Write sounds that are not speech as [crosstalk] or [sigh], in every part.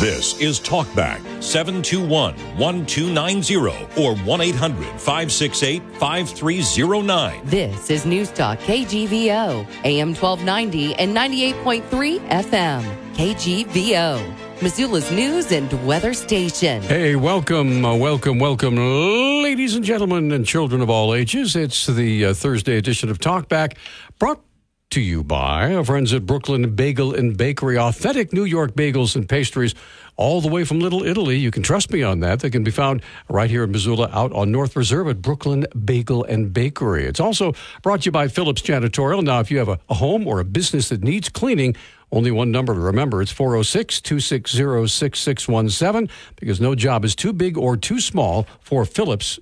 This is Talkback 721 1290 or 1 800 568 5309. This is News Talk KGVO, AM 1290 and 98.3 FM. KGVO, Missoula's news and weather station. Hey, welcome, uh, welcome, welcome, ladies and gentlemen and children of all ages. It's the uh, Thursday edition of Talkback, brought to you by our friends at Brooklyn Bagel and Bakery, authentic New York bagels and pastries all the way from Little Italy. You can trust me on that. They can be found right here in Missoula out on North Reserve at Brooklyn Bagel and Bakery. It's also brought to you by Phillips Janitorial. Now, if you have a, a home or a business that needs cleaning, only one number to remember. It's 406 260 6617 because no job is too big or too small for Phillips,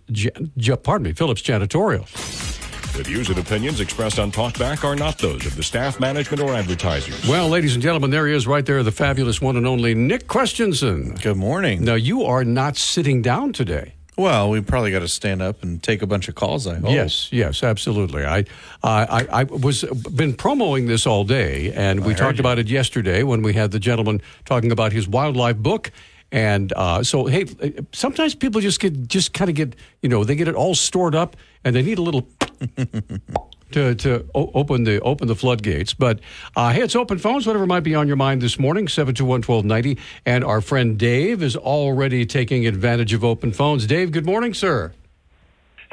pardon me, Phillips Janitorial. The views and opinions expressed on Talkback are not those of the staff, management, or advertisers. Well, ladies and gentlemen, there he is right there, the fabulous one and only Nick Questionson. Good morning. Now, you are not sitting down today. Well, we probably got to stand up and take a bunch of calls. I hope. Yes, yes, absolutely. I, I, I was been promoting this all day, and we I talked heard about it yesterday when we had the gentleman talking about his wildlife book. And uh, so, hey, sometimes people just get just kind of get you know they get it all stored up, and they need a little [laughs] to to open the open the floodgates. But uh, hey, it's open phones. Whatever might be on your mind this morning, seven two one twelve ninety. And our friend Dave is already taking advantage of open phones. Dave, good morning, sir.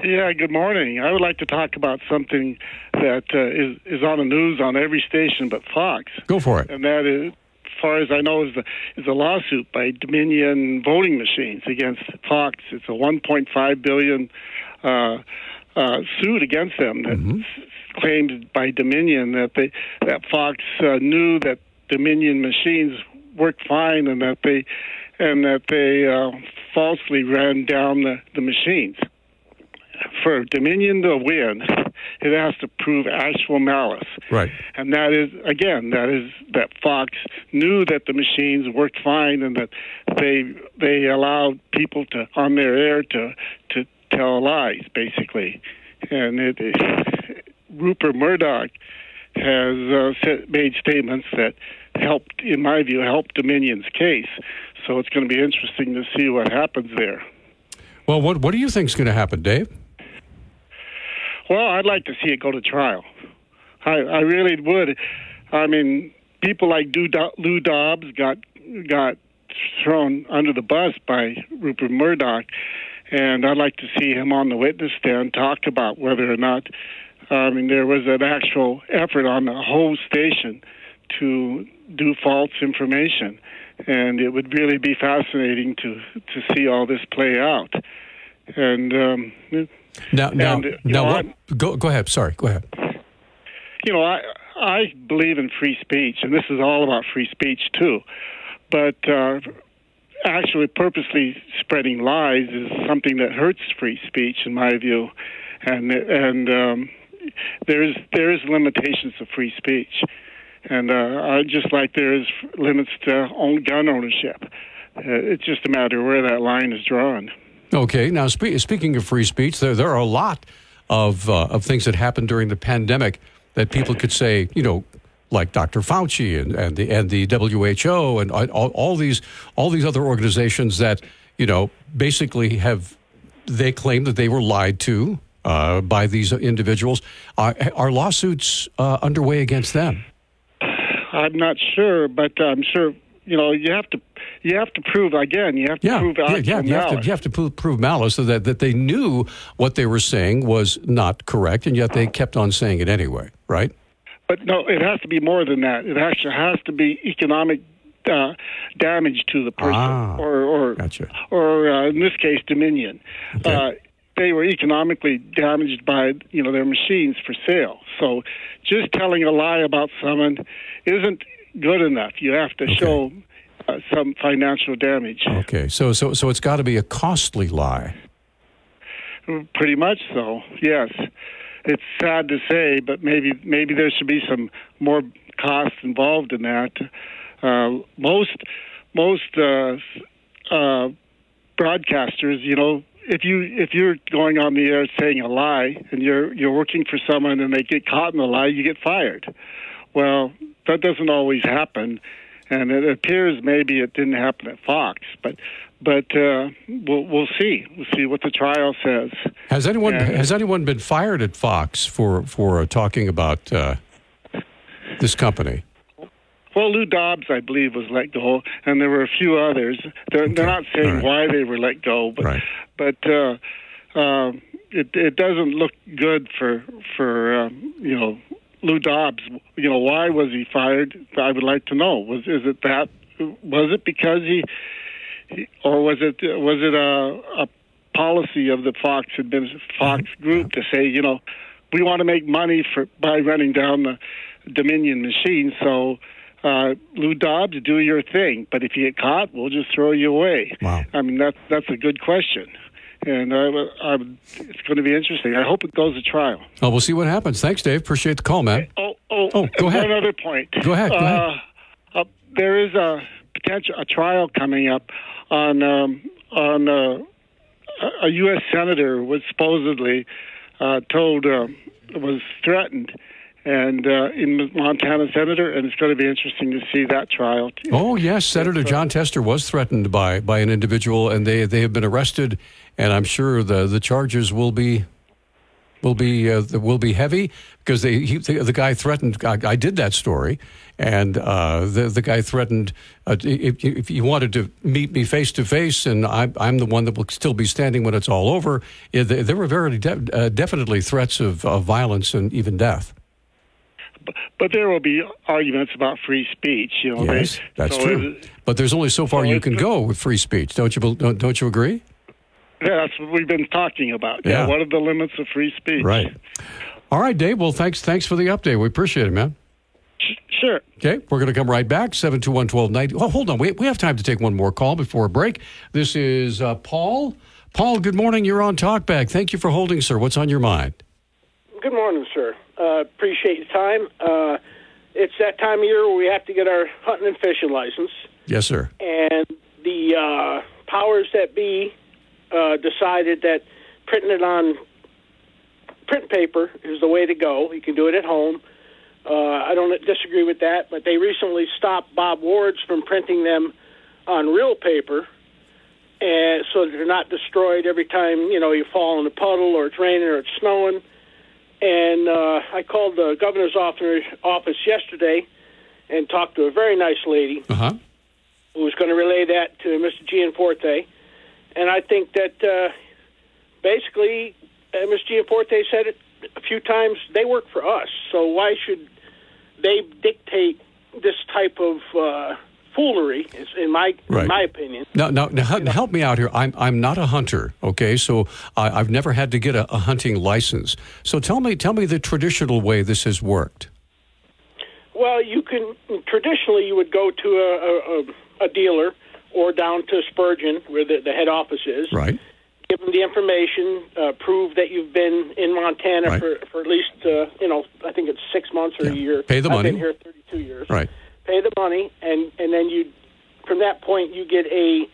Yeah, good morning. I would like to talk about something that uh, is is on the news on every station but Fox, Go for it. and that is, as far as I know, is the is a lawsuit by Dominion voting machines against Fox. It's a 1.5 billion uh, uh, suit against them that s- claimed by Dominion that they that Fox uh, knew that Dominion machines worked fine and that they and that they uh, falsely ran down the, the machines for Dominion to win, it has to prove actual malice. Right. And that is, again, that is that Fox knew that the machines worked fine and that they they allowed people to on their air to to tell lies, basically. And it, it Rupert Murdoch has uh, said, made statements that helped, in my view, helped Dominion's case. So it's going to be interesting to see what happens there. Well, what what do you think is going to happen, Dave? Well, I'd like to see it go to trial. I, I really would. I mean, people like Do- Lou Dobbs got got thrown under the bus by Rupert Murdoch, and I'd like to see him on the witness stand talk about whether or not. I mean, there was an actual effort on the whole station to do false information, and it would really be fascinating to to see all this play out. And um, Now, now, And, now, know, what? Go go ahead. Sorry, go ahead. you know, I I believe in free speech, and this is all about free speech too. But uh, actually, purposely spreading lies is something that hurts free speech, in my view. And and um, there's there is limitations to free speech, and uh, just like there is limits to own gun ownership. Uh, it's just a matter of where that line is drawn. Okay. Now, spe- speaking of free speech, there there are a lot of uh, of things that happened during the pandemic that people could say, you know, like Dr. Fauci and, and the and the WHO and all, all these all these other organizations that you know basically have they claim that they were lied to uh, by these individuals. Are, are lawsuits uh, underway against them? I'm not sure, but I'm sure you know you have to you have to prove again. You have to Yeah, prove yeah, yeah. You have to you have to prove, prove malice so that that they knew what they were saying was not correct, and yet they kept on saying it anyway. Right? But no, it has to be more than that. It actually has to be economic uh, damage to the person, Ah, or or gotcha. or uh, in this case, Dominion. Okay. Uh, they were economically damaged by you know their machines for sale. So just telling a lie about someone isn't good enough. You have to show uh, some financial damage. Okay. So so so it's got to be a costly lie. Pretty much so. Yes, it's sad to say, but maybe maybe there should be some more costs involved in that. Uh, most most uh, uh, broadcasters, you know, if you if you're going on the air saying a lie and you're you're working for someone and they get caught in the lie, you get fired. Well, that doesn't always happen, and it appears maybe it didn't happen at Fox, but but uh, we'll we'll see. We'll see what the trial says. Has anyone Yeah. has anyone been fired at Fox for for uh, talking about uh, this company? Well, Lou Dobbs, I believe, was let go, and there were a few others. They're, they're not saying right. why they were let go, but Right. but uh, uh, it it doesn't look good for for um, you know Lou Dobbs. You know why was he fired? I would like to know. Was is it that? Was it because he or was it was it a, a policy of the Fox Fox group to say you know we want to make money for by running down the Dominion machine, so. Uh, Lou Dobbs, do your thing, but if you get caught, we'll just throw you away. Wow. I mean, that's that's a good question, and I, I, it's going to be interesting. I hope it goes to trial. Oh, we'll see what happens. Thanks, Dave. Appreciate the call, man. Oh, oh, Oh, go ahead. One other point. Go ahead, go ahead. Uh, uh, there is a potential a trial coming up on um, on uh, a- U.S. senator was supposedly uh, told uh, was threatened. And uh, in Montana senator, and it's going to be interesting to see that trial. Oh yes, Senator Jon Tester was threatened by by an individual, and they they have been arrested, and I'm sure the the charges will be will be uh, will be heavy because they he, the, the guy threatened. I, I did that story, and uh, the the guy threatened uh, if, if you wanted to meet me face to face, and I'm I'm the one that will still be standing when it's all over. Yeah, there, were very de- uh, definitely threats of, of violence and even death. But there will be arguments about free speech. You know, Yes, they- that's so true. it- But there's only so far so you can go with free speech. Don't you? Don't, don't you agree? Yeah, that's what we've been talking about. Yeah. Yeah. What are the limits of free speech? Right. All right, Dave. Well, thanks. Thanks for the update. We appreciate it, man. Sure. Okay, we're going to come right back. 721 1290. Oh, hold on. We, we have time to take one more call before a break. This is uh, Paul. Paul, good morning. You're on Talkback. Thank you for holding, sir. What's on your mind? Good morning, sir. Uh, appreciate your time. Uh, it's that time of year where we have to get our hunting and fishing license, Yes, sir. and the uh, powers that be uh, decided that printing it on print paper is the way to go. You can do it at home. Uh, I don't disagree with that, but they recently stopped Bob Ward's from printing them on real paper, and so they're not destroyed every time you know you fall in a puddle or it's raining or it's snowing. And uh, I called the governor's office office yesterday and talked to a very nice lady Uh huh. who was going to relay that to Mr. Gianforte. And I think that uh, basically, uh, Mr. Gianforte said it a few times. They work for us, so why should they dictate this type of uh, foolery? Is in my Right. in my opinion. Now, now, now help- help me out here. I'm I'm not a hunter. Okay, so I, I've never had to get a, a hunting license. So tell me, tell me the traditional way this has worked. Well, you can traditionally you would go to a, a, a dealer or down to Spurgin, where the, the head office is. Right. give them the information, uh, prove that you've been in Montana Right. for, for at least, uh, you know, I think it's six months or Yeah. a year. Pay the I've money. been here 32 years. Right. Pay the money, and, and then you, from that point, you get a,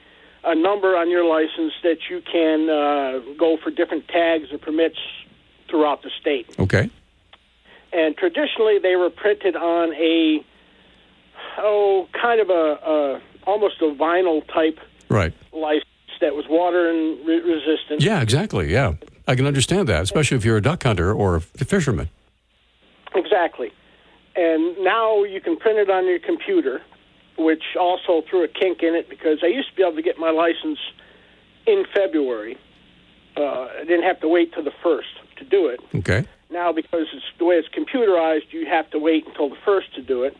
a number on your license that you can uh, go for different tags or permits throughout the state. Okay. And traditionally, they were printed on a, oh, kind of a, a almost a vinyl type Right. license that was water and re- resistant. Yeah. Exactly. Yeah. I can understand that, especially if you're a duck hunter or a fisherman. Exactly. And now you can print it on your computer, which also threw a kink in it because I used to be able to get my license in February. Uh, I didn't have to wait till the first to do it. Okay. Now, because it's the way it's computerized, you have to wait until the first to do it,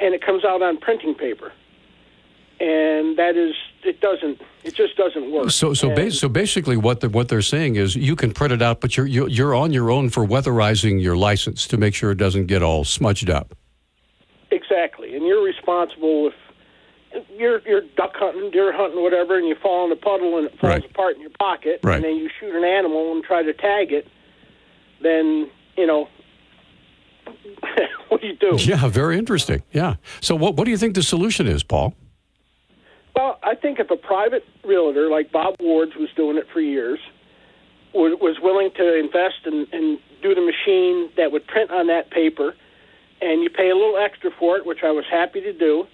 and it comes out on printing paper. And that is, it doesn't, it just doesn't work. So so ba- so basically, what the, what they're saying is you can print it out, but you're, you're you're on your own for weatherizing your license to make sure it doesn't get all smudged up. Exactly, and you're responsible if you're you're duck hunting, deer hunting, whatever, and you fall in a puddle and it falls Right. apart in your pocket, Right. and then you shoot an animal and try to tag it. Then you know [laughs] what do you do? Yeah, very interesting. Yeah. So what what do you think the solution is, Paul? Well, I think if a private realtor like Bob Ward's was doing it for years, was willing to invest and, and do the machine that would print on that paper, and you pay a little extra for it, which I was happy to do,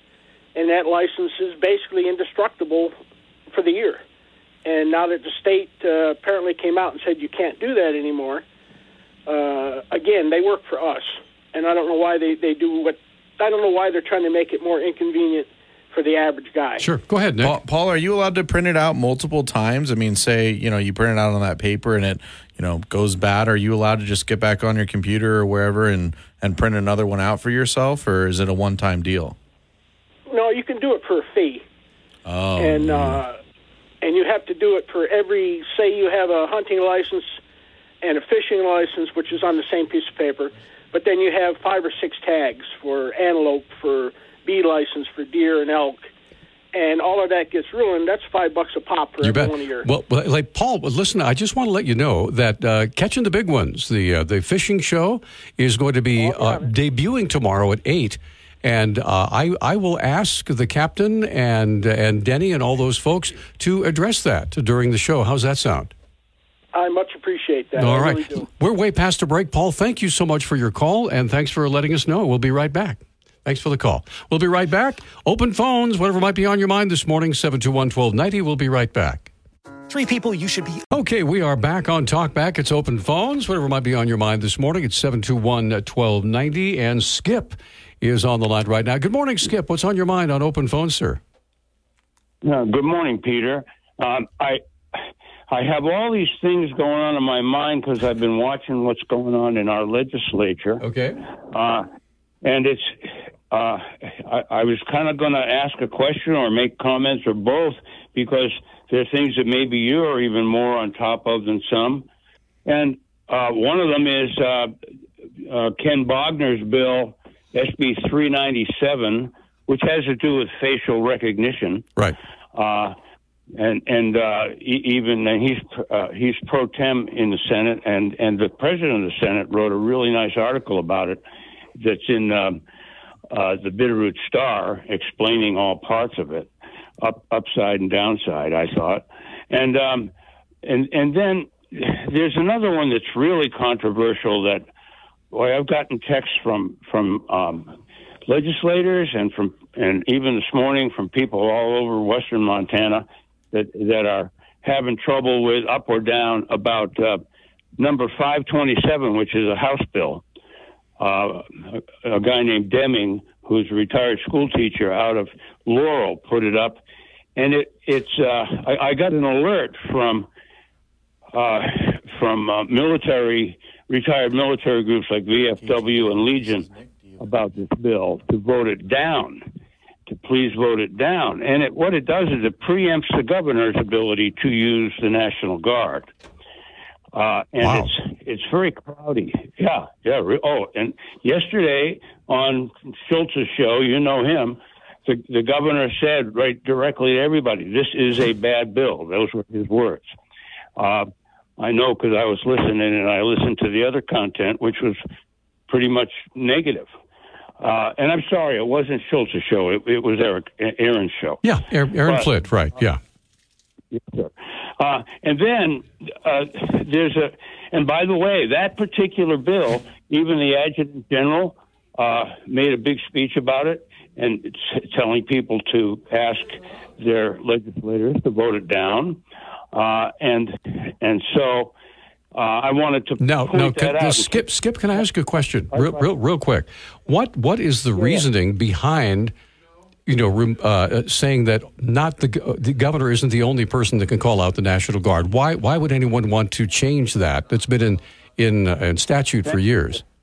and that license is basically indestructible for the year. And now that the state uh, apparently came out and said you can't do that anymore, uh, again, they work for us, and I don't know why they, they do what. I don't know why they're trying to make it more inconvenient for the average guy. Sure. Go ahead, Nick. Paul, Paul, are you allowed to print it out multiple times? I mean, say you know you print it out on that paper and it you know goes bad. Are you allowed to just get back on your computer or wherever and and print another one out for yourself, or is it a one time deal? No, you can do it for a fee. Oh, and uh, and you have to do it for every. Say you have a hunting license and a fishing license, which is on the same piece of paper, but then you have five or six tags for antelope, for bee license, for deer and elk, and all of that gets ruined. That's five bucks a pop for You every bet. one of your. Well, like Paul, listen. I just want to let you know that uh, catching the big ones, the uh, the fishing show, is going to be uh, debuting tomorrow at eight, and uh, I I will ask the captain and and Denny and all those folks to address that during the show. How's that sound? I much appreciate that. All I right, really do. we're way past the break. Paul, thank you so much for your call, and thanks for letting us know. We'll be right back. Thanks for the call. We'll be right back. Open phones, whatever might be on your mind this morning, 721 1290. We'll be right back. Three people you should be. Okay, we are back on Talkback. It's open phones, whatever might be on your mind this morning. It's 721 1290. And Skip is on the line right now. Good morning, Skip. What's on your mind on open phones, sir? Uh, good morning, Peter. Um, I I have all these things going on in my mind because I've been watching what's going on in our legislature, Okay. uh, and it's. Uh, I, I was kind of going to ask a question or make comments or both because there are things that maybe you are even more on top of than some, and uh, one of them is uh, uh, Ken Bogner's bill, SB 397, which has to do with facial recognition Right. uh, and and uh, even and he's uh, he's pro tem in the Senate, and and the president of the Senate wrote a really nice article about it that's in um, uh, the Bitterroot Star, explaining all parts of it, up upside and downside. I thought, and um, and and then there's another one that's really controversial that. Boy, I've gotten texts from from um, legislators and from and even this morning from people all over western Montana that that are having trouble with up or down about uh, number 527, which is a House bill. Uh, a, a guy named Deming, who's a retired school teacher out of Laurel, put it up, and it it's uh, I, I got an alert from uh, from uh, military retired military groups like VFW and Legion about this bill to vote it down, to please vote it down. And it, what it does is it preempts the governor's ability to use the National Guard. Uh, and Wow. it's it's very cloudy. Yeah, yeah. Oh, and yesterday on Schultz's show, you know him. The, the governor said right directly to everybody, "This is a bad bill." Those were his words. Uh, I know because I was listening and I listened to the other content, which was pretty much negative. Uh, and I'm sorry, it wasn't Schultz's show; it, it was Eric Aaron's show. Yeah, Aaron But- Flint, right. Yeah. Yes, sir. Uh, and then uh, there's a, and by the way, that particular bill, even the adjutant general uh, made a big speech about it and it's telling people to ask their legislators to vote it down. Uh, and and so uh, I wanted to no, that can, now, Skip, Skip, can I ask you a question, real, real, real quick? What, what is the reasoning behind, you know, uh, saying that not the the governor isn't the only person that can call out the National Guard? Why, why would anyone want to change that? It's been in in, uh, in statute for years. [laughs]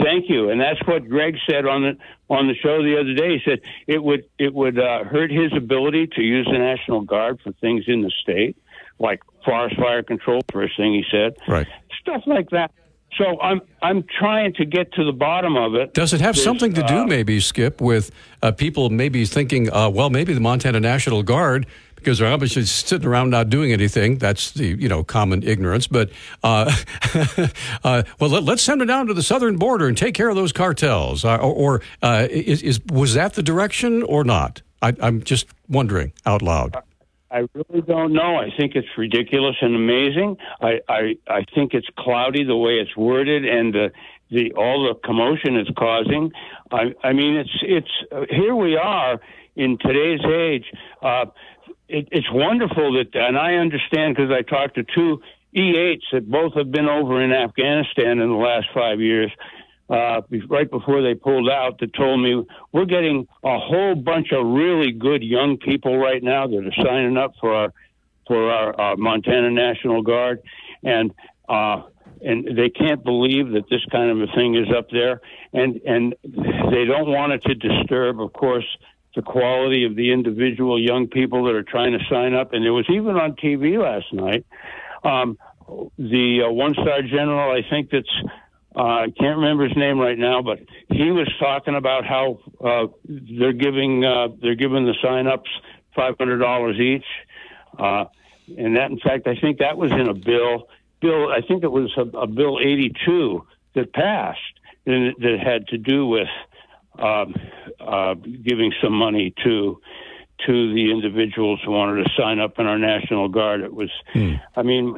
Thank you, and that's what Greg said on the on the show the other day. He said it would it would uh, hurt his ability to use the National Guard for things in the state, like forest fire control. First thing he said, Right. stuff like that. So I'm I'm trying to get to the bottom of it. Does it have There's, something to do, uh, maybe, Skip, with uh, people maybe thinking, uh, well, maybe the Montana National Guard, because they're obviously sitting around not doing anything. That's the you know common ignorance. But uh, [laughs] uh, well, let, us send them down to the southern border and take care of those cartels. Uh, or or uh, is, is was that the direction or not? I, I'm just wondering out loud. I really don't know. I think it's ridiculous and amazing. I, I, I think it's cloudy the way it's worded, and the the all the commotion it's causing. I, I mean, it's it's uh, here we are in today's age. Uh, it, it's wonderful that, and I understand because I talked to two E8s that both have been over in Afghanistan in the last five years. Uh, right before they pulled out, that told me we're getting a whole bunch of really good young people right now that are signing up for our for our uh, Montana National Guard, and uh, and they can't believe that this kind of a thing is up there, and and they don't want it to disturb, of course, the quality of the individual young people that are trying to sign up. And it was even on TV last night. Um, the uh, one star general, I think that's uh, I can't remember his name right now, but he was talking about how uh, they're giving uh, they're giving the sign ups five hundred dollars each, uh, and that in fact I think that was in a bill bill I think it was a, a bill eighty two that passed and that had to do with um, uh, giving some money to to the individuals who wanted to sign up in our National Guard. It was, hmm. I mean,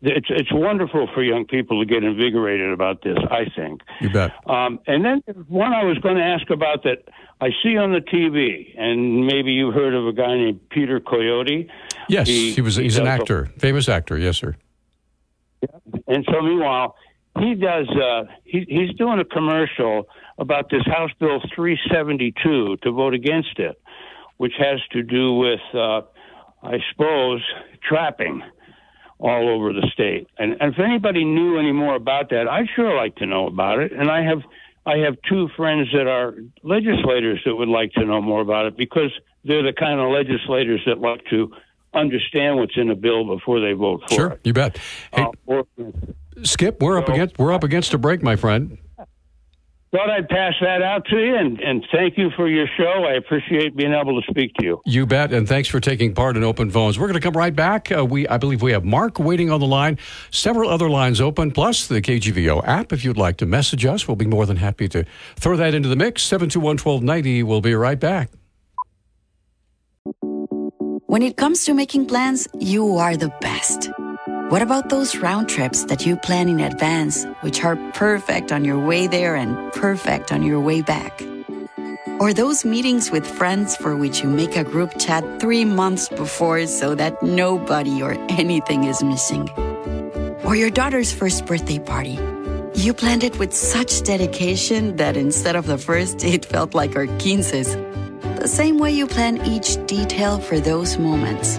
it's it's wonderful for young people to get invigorated about this. I think. You bet. Um, and then one I was going to ask about that I see on the TV, and maybe you've heard of a guy named Peter Coyote. Yes, he, he was. He's he an actor, a, famous actor. Yes, sir. Yeah. And so, meanwhile, he does. Uh, he, he's doing a commercial about this House Bill 372 to vote against it, which has to do with, uh, I suppose, trapping all over the state. And, and if anybody knew any more about that, I'd sure like to know about it. And I have I have two friends that are legislators that would like to know more about it because they're the kind of legislators that like to understand what's in a bill before they vote for sure, it. Sure, you bet. Hey, uh, Skip, we're so, up against we're up against a break, my friend thought I'd pass that out to you and, and thank you for your show. I appreciate being able to speak to you. You bet, and thanks for taking part in Open Phones. We're going to come right back. Uh, we, I believe we have Mark waiting on the line, several other lines open, plus the KGVO app. If you'd like to message us, we'll be more than happy to throw that into the mix. 721 1290. We'll be right back. When it comes to making plans, you are the best. What about those round trips that you plan in advance, which are perfect on your way there and perfect on your way back? Or those meetings with friends for which you make a group chat three months before so that nobody or anything is missing? Or your daughter's first birthday party? You planned it with such dedication that instead of the first, it felt like our quinces. The same way you plan each detail for those moments.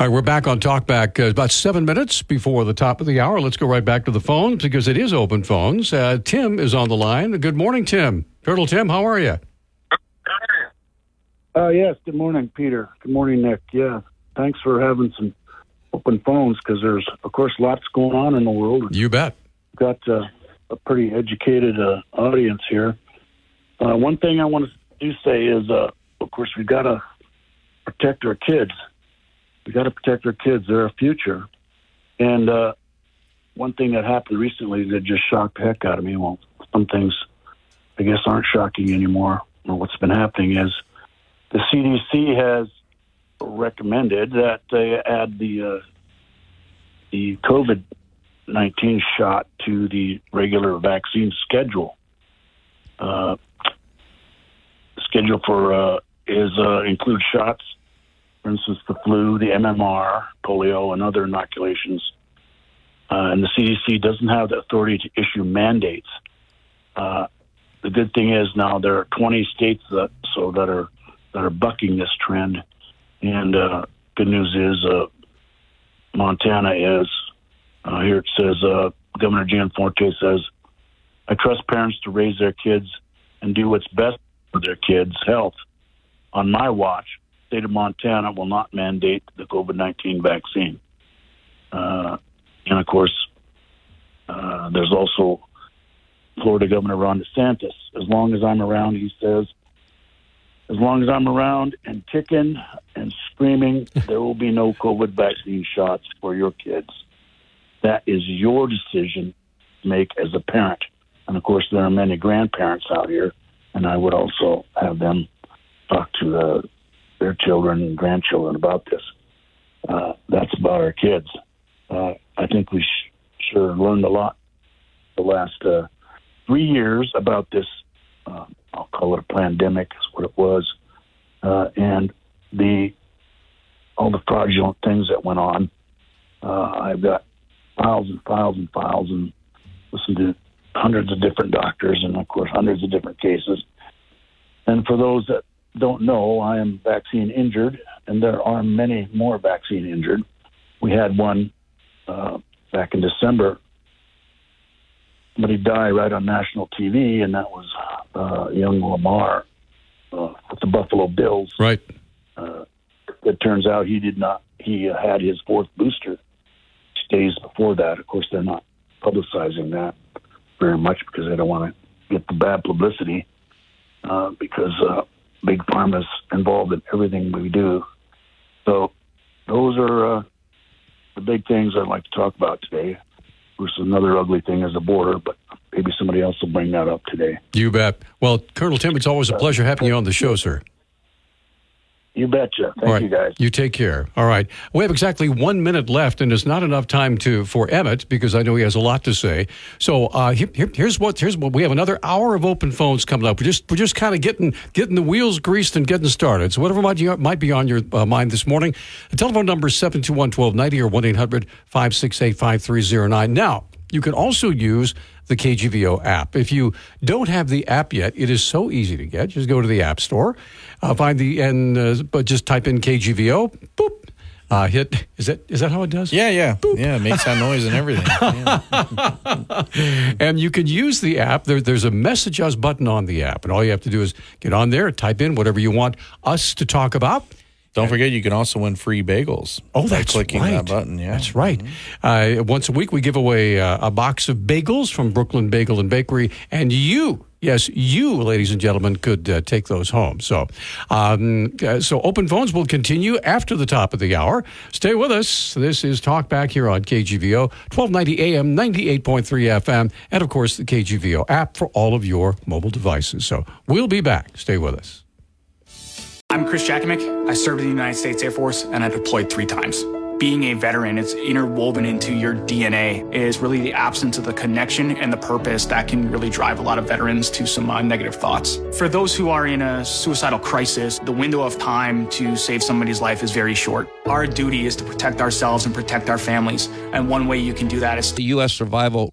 All right, we're back on Talkback uh, about seven minutes before the top of the hour. Let's go right back to the phones because it is open phones. Uh, Tim is on the line. Good morning, Tim. Colonel Tim, how are you? Uh, yes, good morning, Peter. Good morning, Nick. Yeah, thanks for having some open phones because there's, of course, lots going on in the world. You bet. Got uh, a pretty educated uh, audience here. Uh, one thing I want to do say is, uh, of course, we've got to protect our kids we got to protect our kids; they're our future. And uh, one thing that happened recently that just shocked the heck out of me. Well, some things I guess aren't shocking anymore. Or what's been happening is the CDC has recommended that they add the uh, the COVID nineteen shot to the regular vaccine schedule. Uh, schedule for uh, is uh, include shots for instance, the flu, the MMR, polio, and other inoculations. Uh, and the CDC doesn't have the authority to issue mandates. Uh, the good thing is now there are 20 states that so that are that are bucking this trend, and uh, good news is uh, Montana is. Uh, here it says uh, Governor Gianforte says, "I trust parents to raise their kids and do what's best for their kids' health. On my watch, state of Montana will not mandate the COVID 19 vaccine. Uh, and of course, uh, there's also Florida Governor Ron DeSantis. As long as I'm around, he says, as long as I'm around and kicking and screaming, [laughs] there will be no COVID vaccine shots for your kids. That is your decision to make as a parent. And of course, there are many grandparents out here, and I would also have them talk to uh, their children and grandchildren about this. Uh, that's about our kids. Uh, I think we sh- sure learned a lot the last uh, three years about this. Uh, I'll call it a pandemic, is what it was, uh, and the all the fraudulent things that went on. Uh, I've got files and files and files, and listened to hundreds of different doctors, and of course hundreds of different cases. And for those that don't know, I am vaccine injured, and there are many more vaccine injured. We had one uh, back in December. Somebody died right on national TV, and that was uh, young Lamar uh, with the Buffalo Bills. Right. Uh, it turns out he did not. He uh, had his fourth booster days before that. Of course, they're not publicizing that very much because they don't want to get the bad publicity. Uh, because uh, big pharma's involved in everything we do. So those are uh, the big things I'd like to talk about today. Versus another ugly thing is the border, but maybe somebody else will bring that up today. You bet. Well, Colonel Tim, it's always a pleasure having you on the show, sir. You betcha. Thank right. you, guys. You take care. All right. We have exactly one minute left, and it's not enough time to for Emmett because I know he has a lot to say. So uh, here, here- here's what here's what we have another hour of open phones coming up. We're just we're just kind of getting getting the wheels greased and getting started. So whatever might, you, might be on your uh, mind this morning, the telephone number is 721-1290 or one 800 568 5309 Now you can also use the KGVO app. If you don't have the app yet, it is so easy to get. Just go to the App Store, uh, find the and uh, but just type in KGVO. Boop. Uh, hit is that is that how it does? Yeah, yeah, yeah. It makes that noise and everything. [laughs] and you can use the app. There, there's a message us button on the app, and all you have to do is get on there, type in whatever you want us to talk about. Don't forget, you can also win free bagels. Oh, by that's clicking right. that button. Yeah, That's right. Uh, once a week, we give away uh, a box of bagels from Brooklyn Bagel and Bakery, and you. Yes, you, ladies and gentlemen, could uh, take those home. So, um, uh, so open phones will continue after the top of the hour. Stay with us. This is Talk Back here on KGVO, 1290 AM, 98.3 FM, and of course the KGVO app for all of your mobile devices. So we'll be back. Stay with us. I'm Chris Jakimick. I served in the United States Air Force and I deployed three times. Being a veteran, it's interwoven into your DNA, is really the absence of the connection and the purpose that can really drive a lot of veterans to some uh, negative thoughts. For those who are in a suicidal crisis, the window of time to save somebody's life is very short. Our duty is to protect ourselves and protect our families. And one way you can do that is the U.S. survival.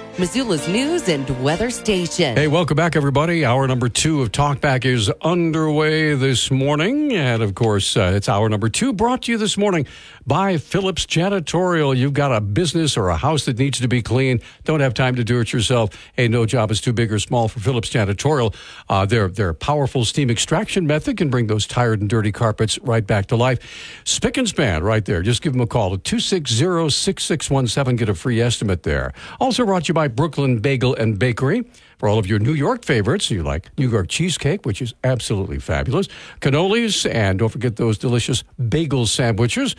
Missoula's news and weather station. Hey, welcome back, everybody. Hour number two of Talkback is underway this morning. And of course, uh, it's hour number two brought to you this morning by Phillips Janitorial. You've got a business or a house that needs to be clean, don't have time to do it yourself. Hey, no job is too big or small for Phillips Janitorial. Uh, their, their powerful steam extraction method can bring those tired and dirty carpets right back to life. Spick and span right there. Just give them a call at 260 6617. Get a free estimate there. Also brought to you by Brooklyn Bagel and Bakery. For all of your New York favorites, you like New York cheesecake, which is absolutely fabulous, cannolis, and don't forget those delicious bagel sandwiches.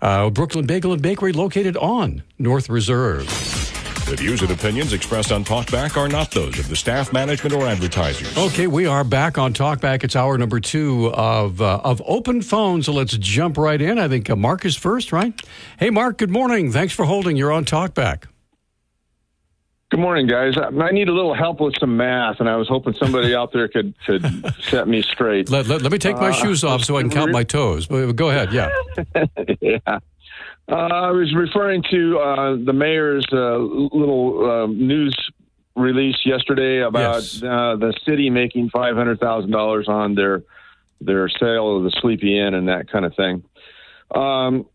Uh, Brooklyn Bagel and Bakery located on North Reserve. The views and opinions expressed on Talkback are not those of the staff, management, or advertisers. Okay, we are back on Talkback. It's hour number two of uh, of open phone. So let's jump right in. I think uh, Mark is first, right? Hey, Mark. Good morning. Thanks for holding. You're on Talkback. Good morning, guys. I need a little help with some math, and I was hoping somebody out there could, could [laughs] set me straight. Let, let, let me take my Uh, shoes off so I can count my toes. Go ahead. Yeah. [laughs] yeah. Uh, I was referring to uh, the mayor's uh, little uh, news release yesterday about Yes. uh, the city making five hundred thousand dollars on their their sale of the Sleepy Inn and that kind of thing. Um,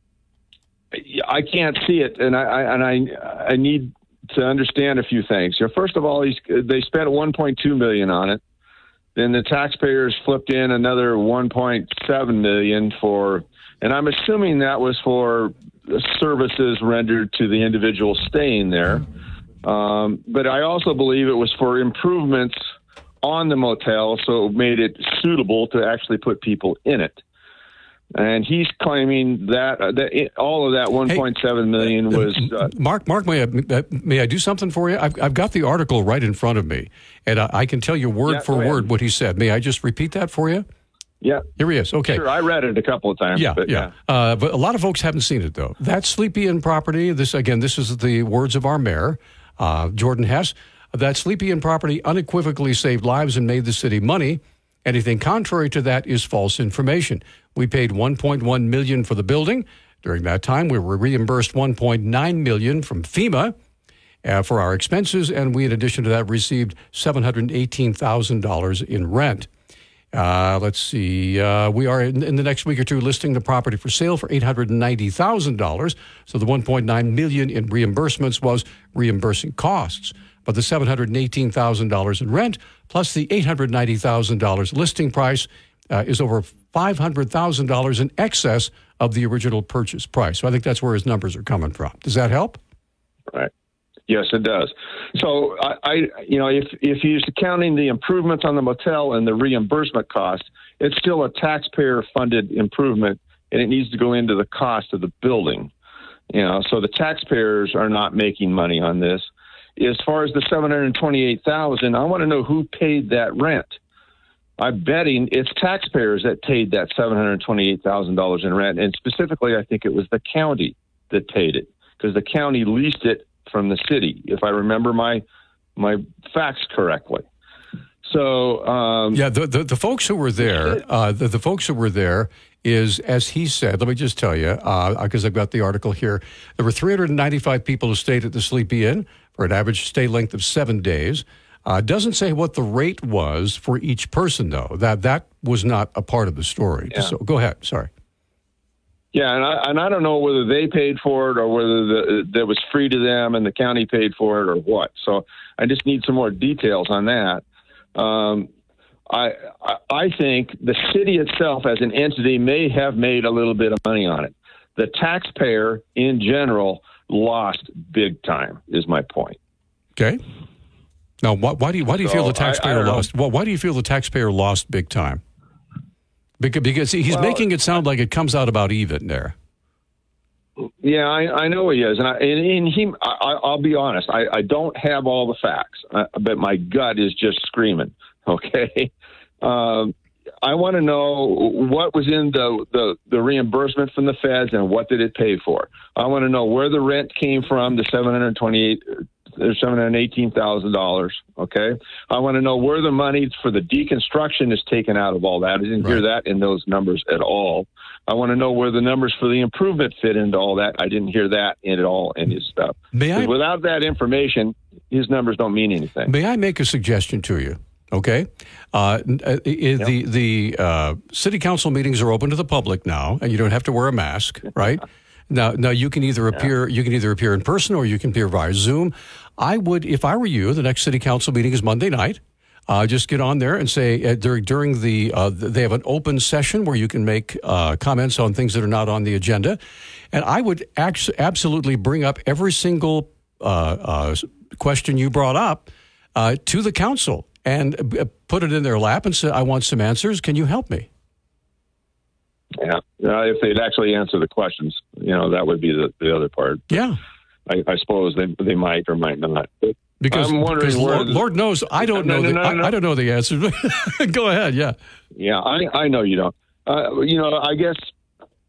I can't see it, and I, I and I I need to understand a few things. You know, first of all, they spent one point two million on it. then the taxpayers flipped in another 1.7 million for, and I'm assuming that was for services rendered to the individual staying there. Um, but I also believe it was for improvements on the motel, so it made it suitable to actually put people in it. And he's claiming that, uh, that it, all of that 1.7 million was. Uh, Mark, Mark, may I, may I do something for you? I've, I've got the article right in front of me, and I, I can tell you word Yeah, for word what he said. May I just repeat that for you? yeah. Here he is. Okay. Sure, I read it a couple of times. Yeah, but yeah. Uh, but a lot of folks haven't seen it though. That Sleepy Inn property. This again. This is the words of our mayor, uh, Jordan Hess. That Sleepy Inn property unequivocally saved lives and made the city money. Anything contrary to that is false information. We paid 1.1 million for the building. During that time, we were reimbursed 1.9 million from FEMA uh, for our expenses, and we, in addition to that, received $718,000 in rent. Uh, let's see. Uh, we are in, in the next week or two listing the property for sale for eight hundred ninety thousand dollars. So the one point nine million in reimbursements was reimbursing costs, but the seven hundred and eighteen thousand dollars in rent plus the eight hundred ninety thousand dollars listing price uh, is over five hundred thousand dollars in excess of the original purchase price. So I think that's where his numbers are coming from. Does that help? Right. Yes, it does. So I, I, you know, if if he's counting the improvements on the motel and the reimbursement cost, it's still a taxpayer-funded improvement, and it needs to go into the cost of the building. You know, so the taxpayers are not making money on this. As far as the seven hundred twenty-eight thousand, I want to know who paid that rent. I'm betting it's taxpayers that paid that seven hundred twenty-eight thousand dollars in rent, and specifically, I think it was the county that paid it because the county leased it from the city, if I remember my my facts correctly. So um, Yeah, the, the, the folks who were there, uh, the, the folks who were there is, as he said, let me just tell you, because I've got the article here, there were 395 people who stayed at the Sleepy Inn for an average stay length of seven days. Uh, doesn't say what the rate was for each person, though. That that was not a part of the story. Yeah. So go ahead. Sorry. Yeah, and I and I don't know whether they paid for it or whether the, that was free to them and the county paid for it or what. So I just need some more details on that. Um, I I- I think the city itself as an entity may have made a little bit of money on it. The taxpayer in general lost big time. Is my point. Okay. Now, why, why do you why do you feel So, the I- I taxpayer lost? Well, why do you feel the taxpayer lost big time? Because, because he's Well- making it sound like it comes out about even there. Yeah, I, I know he is, and I, and, and he. I, I'll be honest. I, I don't have all the facts, uh, but my gut is just screaming. [laughs] Okay, um, I want to know what was in the, the the reimbursement from the feds and what did it pay for. I want to know where the rent came from, the seven hundred twenty eight. There's seven hundred eighteen thousand dollars. Okay, I want to know where the money for the deconstruction is taken out of all that. I didn't hear that in those numbers at all. I want to know where the numbers for the improvement fit into all that. I didn't hear that in at all in his stuff. May I- Without that information, his numbers don't mean anything. May I make a suggestion to you? Okay, uh, uh, the the uh, city council meetings are open to the public now, and you don't have to wear a mask, [laughs] right? now, now you can either appear you can either appear in person or you can appear via Zoom. I would, if I were you, the next city council meeting is Monday night. Uh, just get on there and say uh, during during the uh, they have an open session where you can make uh, comments on things that are not on the agenda, and I would act- absolutely bring up every single uh, uh, question you brought up uh, to the council and uh, put it in their lap and say, "I want some answers. Can you help me?" Yeah, uh, if they'd actually answer the questions, you know, that would be the, the other part. Yeah, I, I suppose they they might or might not. But Because, I'm wondering because Lord, the- Lord knows I don't No, know. no, the, no, I, no. I don't know the answer. [laughs] Go ahead. Yeah. Yeah, I, I know you don't. Uh, you know, I guess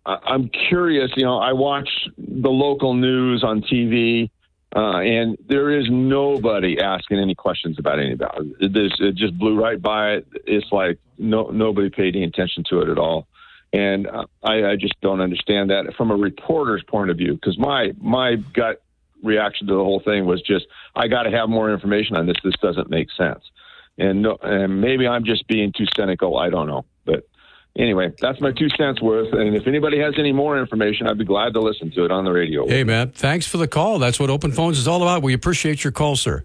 I, I'm curious. You know, I watch the local news on TV, uh, and there is nobody asking any questions about anybody. It, this, it just blew right by it. It's like no nobody paid any attention to it at all, and I, I just don't understand that from a reporter's point of view. Because my my gut reaction to the whole thing was just, I got to have more information on this. This doesn't make sense and no, and maybe I'm just being too cynical. I don't know, anyway, that's my two cents worth. And if anybody has any more information, I'd be glad to listen to it on the radio. Hey, man. Thanks for the call. That's what Open Phones is all about. We appreciate your call, sir.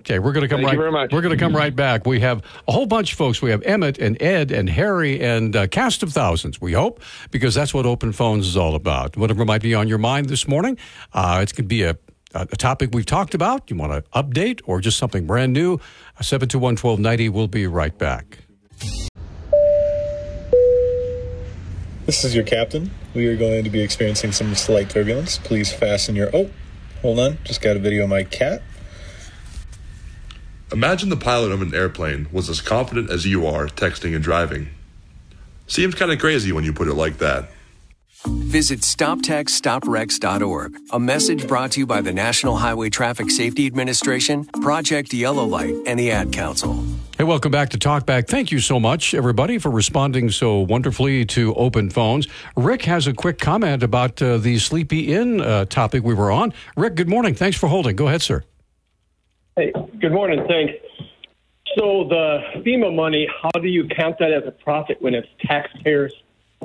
Okay, we're going to come Thank right. you very much. We're going to come right back. We have a whole bunch of folks. We have Emmett and Ed and Harry and a cast of thousands. We hope because that's what open phones is all about. Whatever might be on your mind this morning, uh, it could be a, a topic we've talked about. You want to update or just something brand new? Seven two one twelve ninety. We'll be right back. This is your captain. We are going to be experiencing some slight turbulence. Please fasten your. Oh, hold on. Just got a video of my cat. Imagine the pilot of an airplane was as confident as you are texting and driving. Seems kind of crazy when you put it like that. Visit StopTextStopWrecks.org. A message brought to you by the National Highway Traffic Safety Administration, Project Yellow Light, and the Ad Council. Hey, welcome back to Talkback. Thank you so much, everybody, for responding so wonderfully to open phones. Rick has a quick comment about uh, the Sleepy Inn uh, topic we were on. Rick, good morning. Thanks for holding. Go ahead, sir. Hey, good morning. Thanks. So the FEMA money, how do you count that as a profit when it's taxpayers'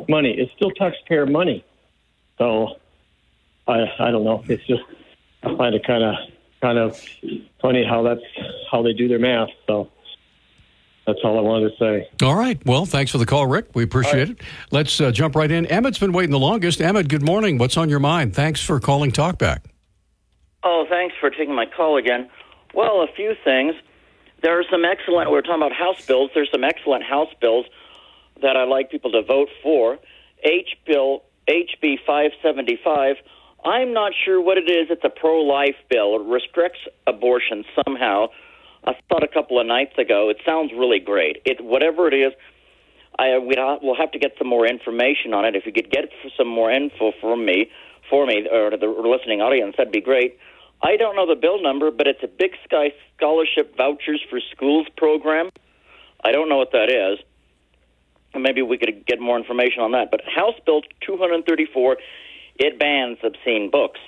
money? It's still taxpayer money. So I I don't know. It's just I find it kind of kind of funny how that's how they do their math. So that's all I wanted to say. All right. Well, thanks for the call, Rick. We appreciate it. Let's uh, jump right in. Emmett's been waiting the longest. Emmett, good morning. What's on your mind? Thanks for calling Talkback. Oh, thanks for taking my call again. Well, a few things. There are some excellent, we are talking about House bills. There's some excellent House bills that I'd like people to vote for. H bill, HB 575. I'm not sure what it is. It's a pro life bill. It restricts abortion somehow. I thought a couple of nights ago. It sounds really great. It whatever it is, I we'd ha- we'll have to get some more information on it. If you could get some more info from me, for me, or the listening audience, that'd be great. I don't know the bill number, but it's a Big Sky Scholarship Vouchers for Schools program. I don't know what that is. And maybe we could get more information on that. But House Bill 234, it bans obscene books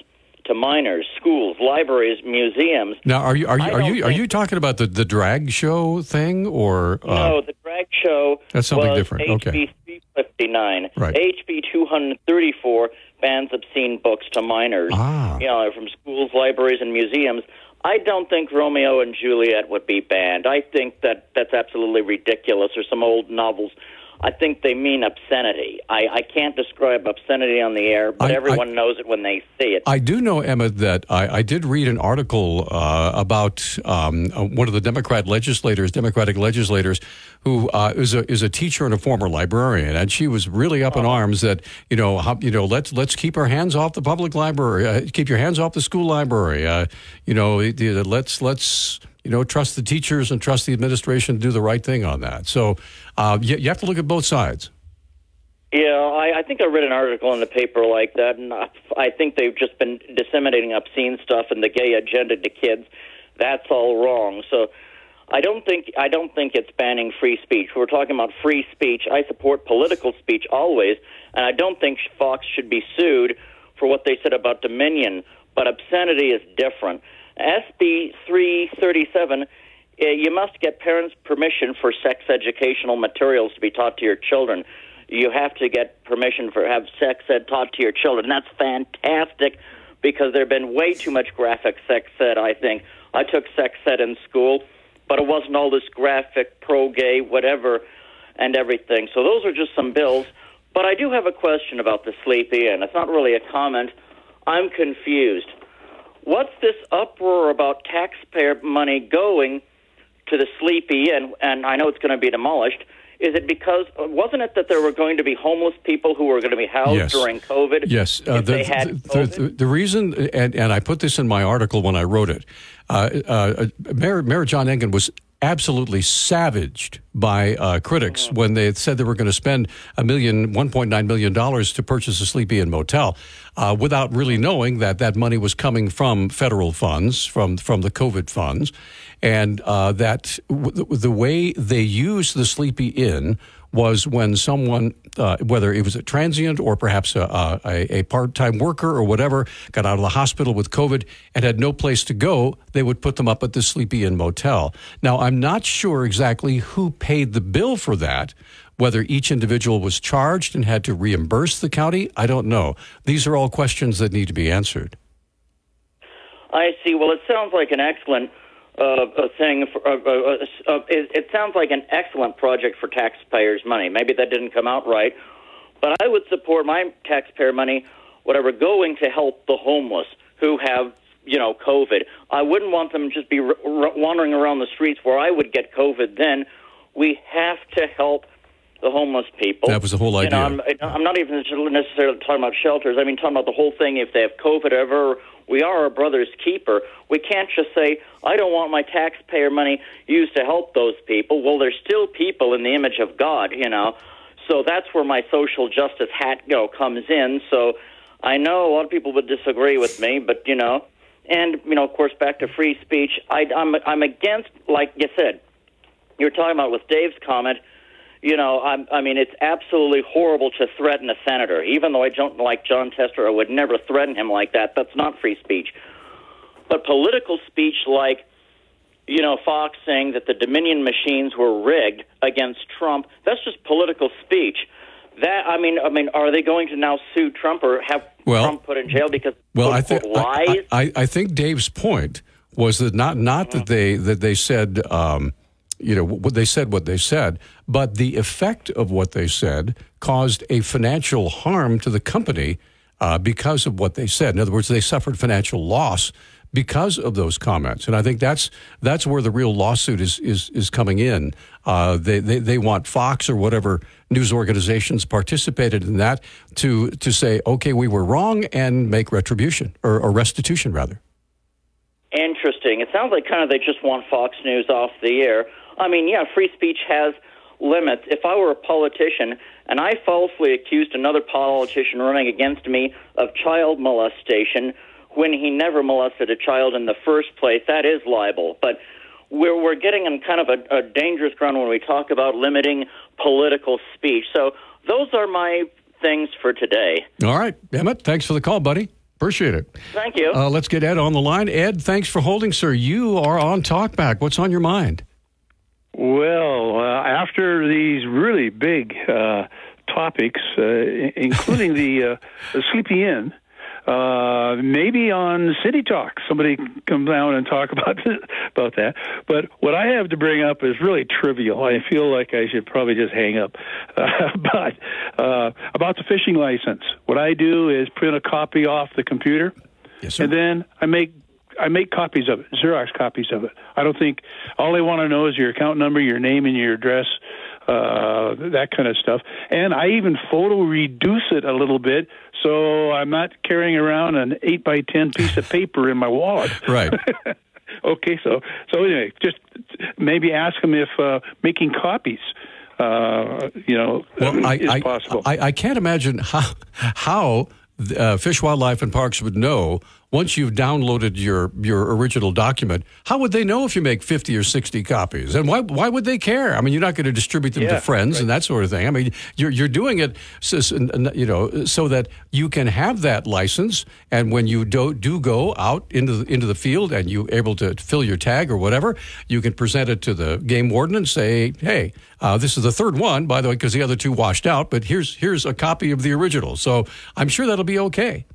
to minors, schools, libraries, museums. Now, are you are you are you are you talking about the, the drag show thing or uh, no, the drag show That's something different. Okay. HB 359. Right. HB 234 bans obscene books to minors. Ah. You know, from schools, libraries, and museums. I don't think Romeo and Juliet would be banned. I think that that's absolutely ridiculous. Or some old novels. I think they mean obscenity. I, I can't describe obscenity on the air, but I- everyone knows it when they see it. I do know, Emma, that I, I did read an article uh, about um, uh, one of the Democrat legislators, Democratic legislators, who uh, is a is a teacher and a former librarian, and she was really up in arms that you know how, you know let's let's keep our hands off the public library, uh, keep your hands off the school library, uh, you know let's let's you know trust the teachers and trust the administration to do the right thing on that. So uh, you, you have to look at both sides. Yeah, I, I think I read an article in the paper like that, and I, I think they've just been disseminating obscene stuff and the gay agenda to kids. That's all wrong. So I don't think I don't think it's banning free speech. We're talking about free speech. I support political speech always, and I don't think Fox should be sued for what they said about Dominion. But obscenity is different. SB 337. uh, You must get parents' permission for sex educational materials to be taught to your children. You have to get permission for have sex ed taught to your children. That's fantastic because there have been way too much graphic sex ed. I think I took sex ed in school, but it wasn't all this graphic, pro gay, whatever, and everything. So those are just some bills. But I do have a question about the Sleepy Inn. It's not really a comment. I'm confused. What's this uproar about taxpayer money going to the Sleepy Inn? And I know it's going to be demolished. Is it because wasn't it that there were going to be homeless people who were going to be housed Yes. during COVID? Yes, uh, the, they had the, the, the reason, and, and I put this in my article when I wrote it, uh, uh, Mayor, Mayor John Engen was absolutely savaged by uh, critics Mm-hmm. when they said they were going to spend a million, one point nine million dollars to purchase a Sleepy Inn motel, uh, without really knowing that that money was coming from federal funds, from from the COVID funds, and uh, that w- the way they used the Sleepy Inn was when someone, uh, whether it was a transient or perhaps a, a, a part time worker or whatever, got out of the hospital with COVID and had no place to go, they would put them up at the Sleepy Inn motel. Now, I'm not sure exactly who paid the bill for that. Whether each individual was charged and had to reimburse the county, I don't know. These are all questions that need to be answered. I see. Well, it sounds like an excellent uh, a thing. For, uh, uh, uh, it, it sounds like an excellent project for taxpayers' money. Maybe that didn't come out right, but I would support my taxpayer money, whatever, going to help the homeless who have you know COVID. I wouldn't want them just be r- r- wandering around the streets where I would get COVID. Then we have to help the homeless people. That was the whole You know, idea. I'm, I'm not even necessarily talking about shelters. I mean, talking about the whole thing. If they have COVID ever, we are our brother's keeper. We can't just say, I don't want my taxpayer money used to help those people. Well, they're still people in the image of God, you know. So that's where my social justice hat, you know, comes in. So I know a lot of people would disagree with me, but you know, and you know, of course, back to free speech. I, I'm I'm against, like you said, you're talking about with Dave's comment. You know, I'm, I mean, it's absolutely horrible to threaten a senator. Even though I don't like Jon Tester, I would never threaten him like that. That's not free speech. But political speech, like you know, Fox saying that the Dominion machines were rigged against Trump, that's just political speech. That I mean, I mean, are they going to now sue Trump or have Well- Trump put in jail because Well, I think lies? I, I, I think Dave's point was that not not that they that they said um, you know what they said what they said, but the effect of what they said caused a financial harm to the company uh, because of what they said. In other words, they suffered financial loss because of those comments, and I think that's that's where the real lawsuit is is is coming in. Uh, they, they they want Fox or whatever news organizations participated in that to to say, okay, we were wrong, and make retribution or, or restitution rather. Interesting. It sounds like kind of they just want Fox News off the air. I mean, yeah, free speech has limits. If I were a politician and I falsely accused another politician running against me of child molestation when he never molested a child in the first place, that is libel. But we're we're getting in kind of a, a dangerous ground when we talk about limiting political speech. So those are my things for today. All right, Emmett, thanks for the call, buddy. Appreciate it. Thank you. Uh, let's get Ed on the line. Ed, thanks for holding, sir. You are on Talkback. What's on your mind? Well, uh, after these really big uh, topics, uh, including the, uh, the Sleepy Inn, uh, maybe on City Talk, somebody come down and talk [laughs] about about that. But what I have to bring up is really trivial. I feel like I should probably just hang up. [laughs] Uh, but uh, about the fishing license, what I do is print a copy off the computer, and then I make I make copies of it, Xerox copies of it. I don't think all they want to know is your account number, your name, and your address, uh, that kind of stuff. And I even photo reduce it a little bit so I'm not carrying around an eight by ten piece of paper in my wallet. [laughs] Right. [laughs] okay, so so anyway, just maybe ask them if uh, making copies, uh, you know, Well, I, is I, possible. I, I can't imagine how how uh, Fish, Wildlife, and Parks would know once you've downloaded your your original document. How would they know if you make fifty or sixty copies? And why why would they care? I mean, you're not going to distribute them Yeah, to friends and that sort of thing. I mean, you're you're doing it so, so- you know so that you can have that license, and when you do do go out into the, into the field and you're able to fill your tag or whatever, you can present it to the game warden and say, hey. Uh, this is the third one, by the way, because the other two washed out. But here's here's a copy of the original. So I'm sure that'll be okay.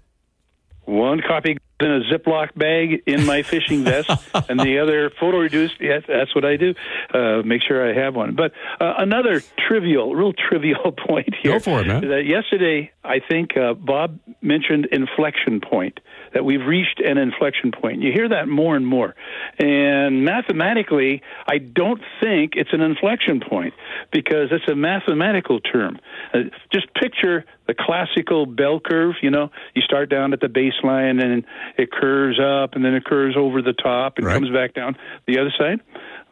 One copy in a Ziploc bag in my fishing vest, [laughs] and the other photo reduced. Yes, that's what I do. Uh, make sure I have one. But uh, another trivial, real trivial [laughs] point here. Go for it, man. That yesterday, I think uh, Bob mentioned inflection point. That we've reached an inflection point. You hear that more and more. And mathematically, I don't think it's an inflection point because it's a mathematical term. Uh, just picture the classical bell curve. You know, you start down at the baseline and it curves up and then it curves over the top and comes back down the other side.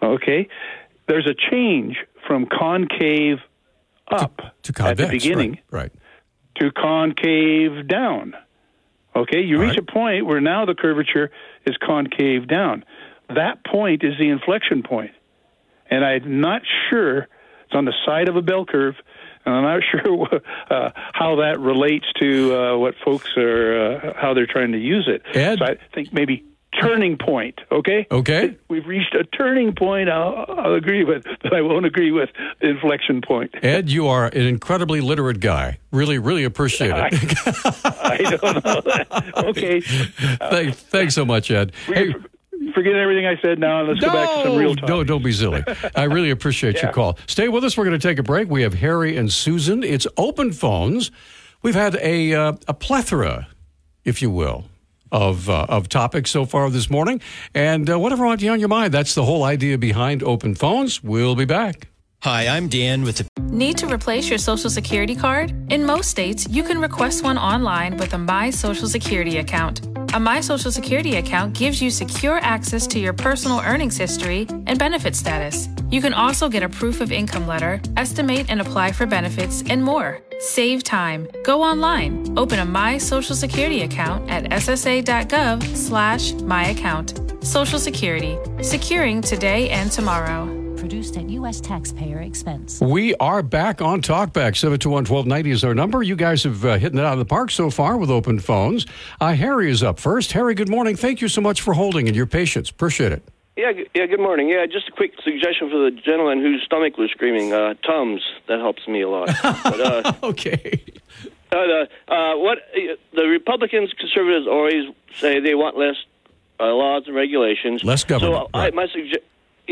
Okay. There's a change from concave up To at convex, the beginning right? right. to concave down. Okay, you reach a point where now the curvature is concave down. That point is the inflection point. And I'm not sure, it's on the side of a bell curve, and I'm not [laughs] sure uh, how that relates to uh, what folks are, uh, how they're trying to use it. Ed? So I think maybe turning point, okay? Okay. We've reached a turning point, I'll, I'll agree with, but I won't agree with the inflection point. Ed, you are an incredibly literate guy. Really, really appreciate it. I don't know that. Okay. [laughs] Thank, thanks so much, Ed. Hey, forget everything I said now and let's go back to some real talk. No, don't be silly. I really appreciate Yeah. your call. Stay with us. We're going to take a break. We have Harry and Susan. It's open phones. We've had a uh, a plethora, if you will, of uh, of topics so far this morning, and uh, whatever might be on your mind. That's the whole idea behind open phones. We'll be back. Hi, I'm Dan with the Need to replace your social security card? In most states, you can request one online with a My Social Security account. A My Social Security account gives you secure access to your personal earnings history and benefit status. You can also get a proof of income letter, estimate and apply for benefits, and more. Save time. Go online. Open a My Social Security account at ssa.gov slash my account. Social Security. Securing today and tomorrow. Produced at U.S. taxpayer expense. We are back on Talkback. 721-1290 is our number. You guys have uh, hitting it out of the park so far with open phones. Uh, Harry is up first. Harry, good morning. Thank you so much for holding and your patience. Appreciate it. Yeah, yeah. Good morning. Yeah, just a quick suggestion for the gentleman whose stomach was screaming. Uh, Tums. That helps me a lot. [laughs] But, uh, [laughs] okay. Uh, uh, what uh, the Republicans, conservatives always say they want less uh, laws and regulations. Less government, So I, my sugge-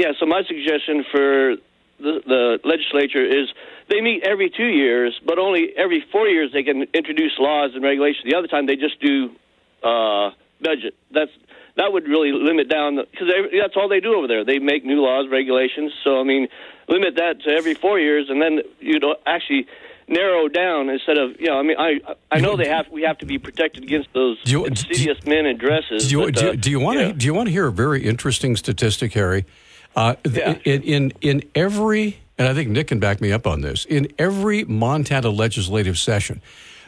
yeah. So my suggestion for the, the legislature is they meet every two years, but only every four years they can introduce laws and regulations. The other time they just do uh, budget. That's that would really limit down because that's all they do over there. They make new laws, regulations. So I mean, limit that to every four years, and then you know actually narrow down instead of you know. I mean, I I know they have we have to be protected against those Do you- insidious men in dresses. Do you, but, do, uh, you- do you want to yeah. do you want to hear a very interesting statistic, Harry? Uh, th- in, in in every, and I think Nick can back me up on this. In every Montana legislative session,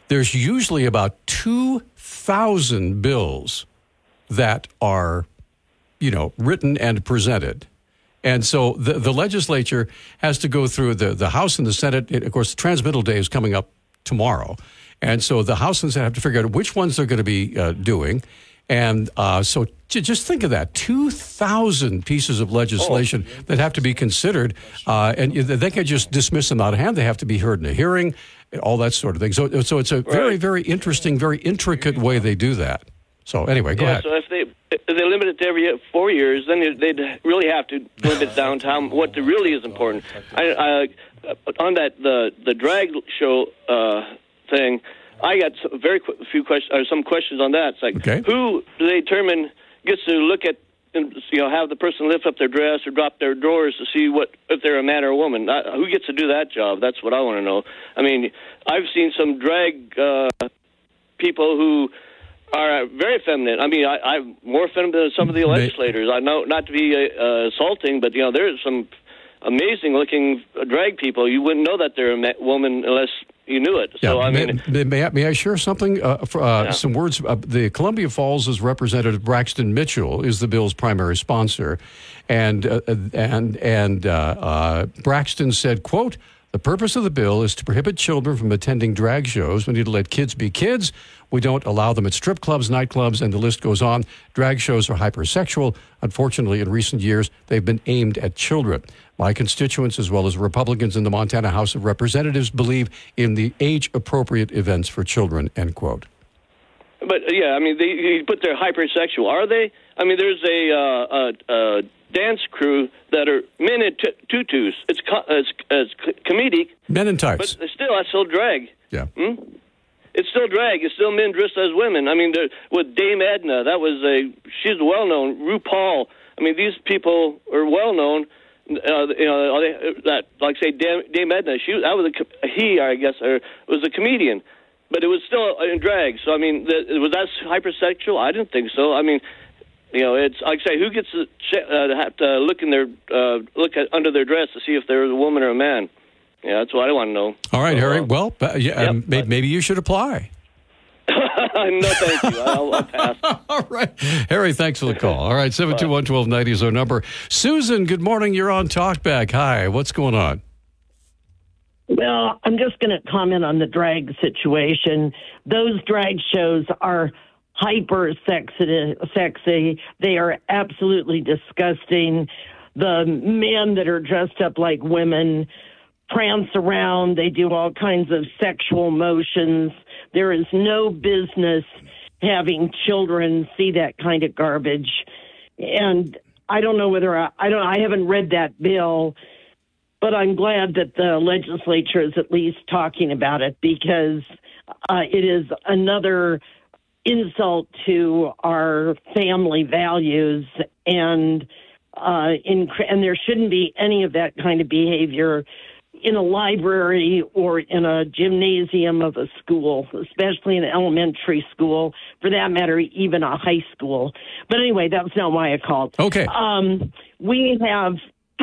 there's usually about two thousand bills that are, you know, written and presented. And so the, the legislature has to go through the, the House and the Senate. It- of course, the transmittal day is coming up tomorrow. And so the House and Senate have to figure out which ones they're going to be uh, doing. And uh, so j- just think of that 2,000 pieces of legislation that have to be considered. Uh, and they can't just dismiss them out of hand. They have to be heard in a hearing, all that sort of thing. So, so it's a very, very interesting, very intricate way they do that. So anyway, go yeah, ahead. so if they if they limit it to every four years, then they'd really have to limit it down to what really is important. I, I, on that the the drag show uh, thing, I got some very qu- few questions or some questions on that. It's like Okay. who do they determine gets to look at and you know have the person lift up their dress or drop their drawers to see what if they're a man or a woman. Who gets to do that job? That's what I want to know. I mean, I've seen some drag uh, people who are very feminine. I mean, I, I'm more feminine than some of the legislators. I know not to be uh, uh, assaulting, but you know, there's some amazing looking drag people. You wouldn't know that they're a ma- woman unless you knew it. So I may, mean, may, may I, may I share something? Uh, for, uh, Some words. Uh, the Columbia Falls' is Representative Braxton Mitchell is the bill's primary sponsor, and uh, and and uh, uh, Braxton said, "quote." The purpose of the bill is to prohibit children from attending drag shows. We need to let kids be kids. We don't allow them at strip clubs, nightclubs, and the list goes on. Drag shows are hypersexual. Unfortunately, in recent years, they've been aimed at children. My constituents, as well as Republicans in the Montana House of Representatives, believe in the age appropriate events for children. End quote. but yeah, I mean, they you put their hypersexual. Are they? I mean, there's a uh, uh, uh, dance crew that are men in t- tutus. It's co- it's, it's comedic, Men in but tights. still, that's still drag. Yeah. Hmm? It's still drag. It's still men dressed as women. I mean, with Dame Edna, that was a she's well known. RuPaul. I mean, these people are well known. Uh, you know, that like say Dame, Dame Edna. She that was a he, I guess, or was a comedian, but it was still in drag. So I mean, the, was that hypersexual? I didn't think so. I mean, you know, it's like I say, who gets to, uh, to have to look in their uh, look at under their dress to see if they're a woman or a man? Yeah, that's what I want to know. All right, Harry. Well, uh, yeah, um, may- maybe you should apply. [laughs] no, thank you. I'll, I'll pass. All right. Harry, thanks for the call. All right, 721 1290 is our number. Susan, good morning. You're on Talkback. Hi, what's going on? Well, I'm just going to comment on the drag situation. Those drag shows are hyper sexy. sexy. They are absolutely disgusting. The men that are dressed up like women prance around. They do all kinds of sexual motions. There is no business having children see that kind of garbage. and I don't know whether I, I don't. I haven't read that bill, but I'm glad that the legislature is at least talking about it because uh, it is another insult to our family values and uh, in, and there shouldn't be any of that kind of behavior in a library or in a gymnasium of a school, especially an elementary school, for that matter, even a high school. But anyway, that was not why I called. Okay. Um, we have, [clears throat]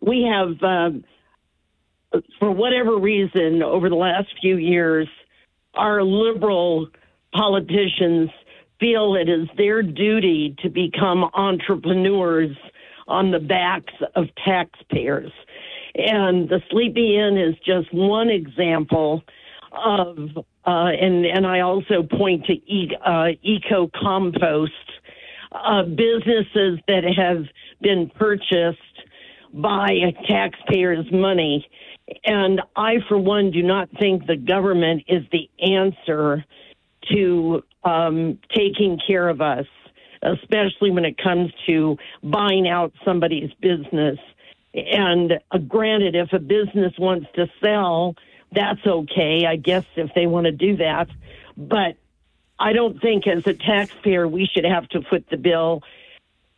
we have, uh, for whatever reason, over the last few years, our liberal politicians feel it is their duty to become entrepreneurs on the backs of taxpayers. And the Sleepy Inn is just one example of, uh, and, and I also point to e- uh, EKO Compost, uh, businesses that have been purchased by taxpayers' money. And I, for one, do not think the government is the answer to um, taking care of us, especially when it comes to buying out somebody's business. And uh, granted, if a business wants to sell, that's okay, I guess, if they want to do that. But I don't think as a taxpayer we should have to foot the bill.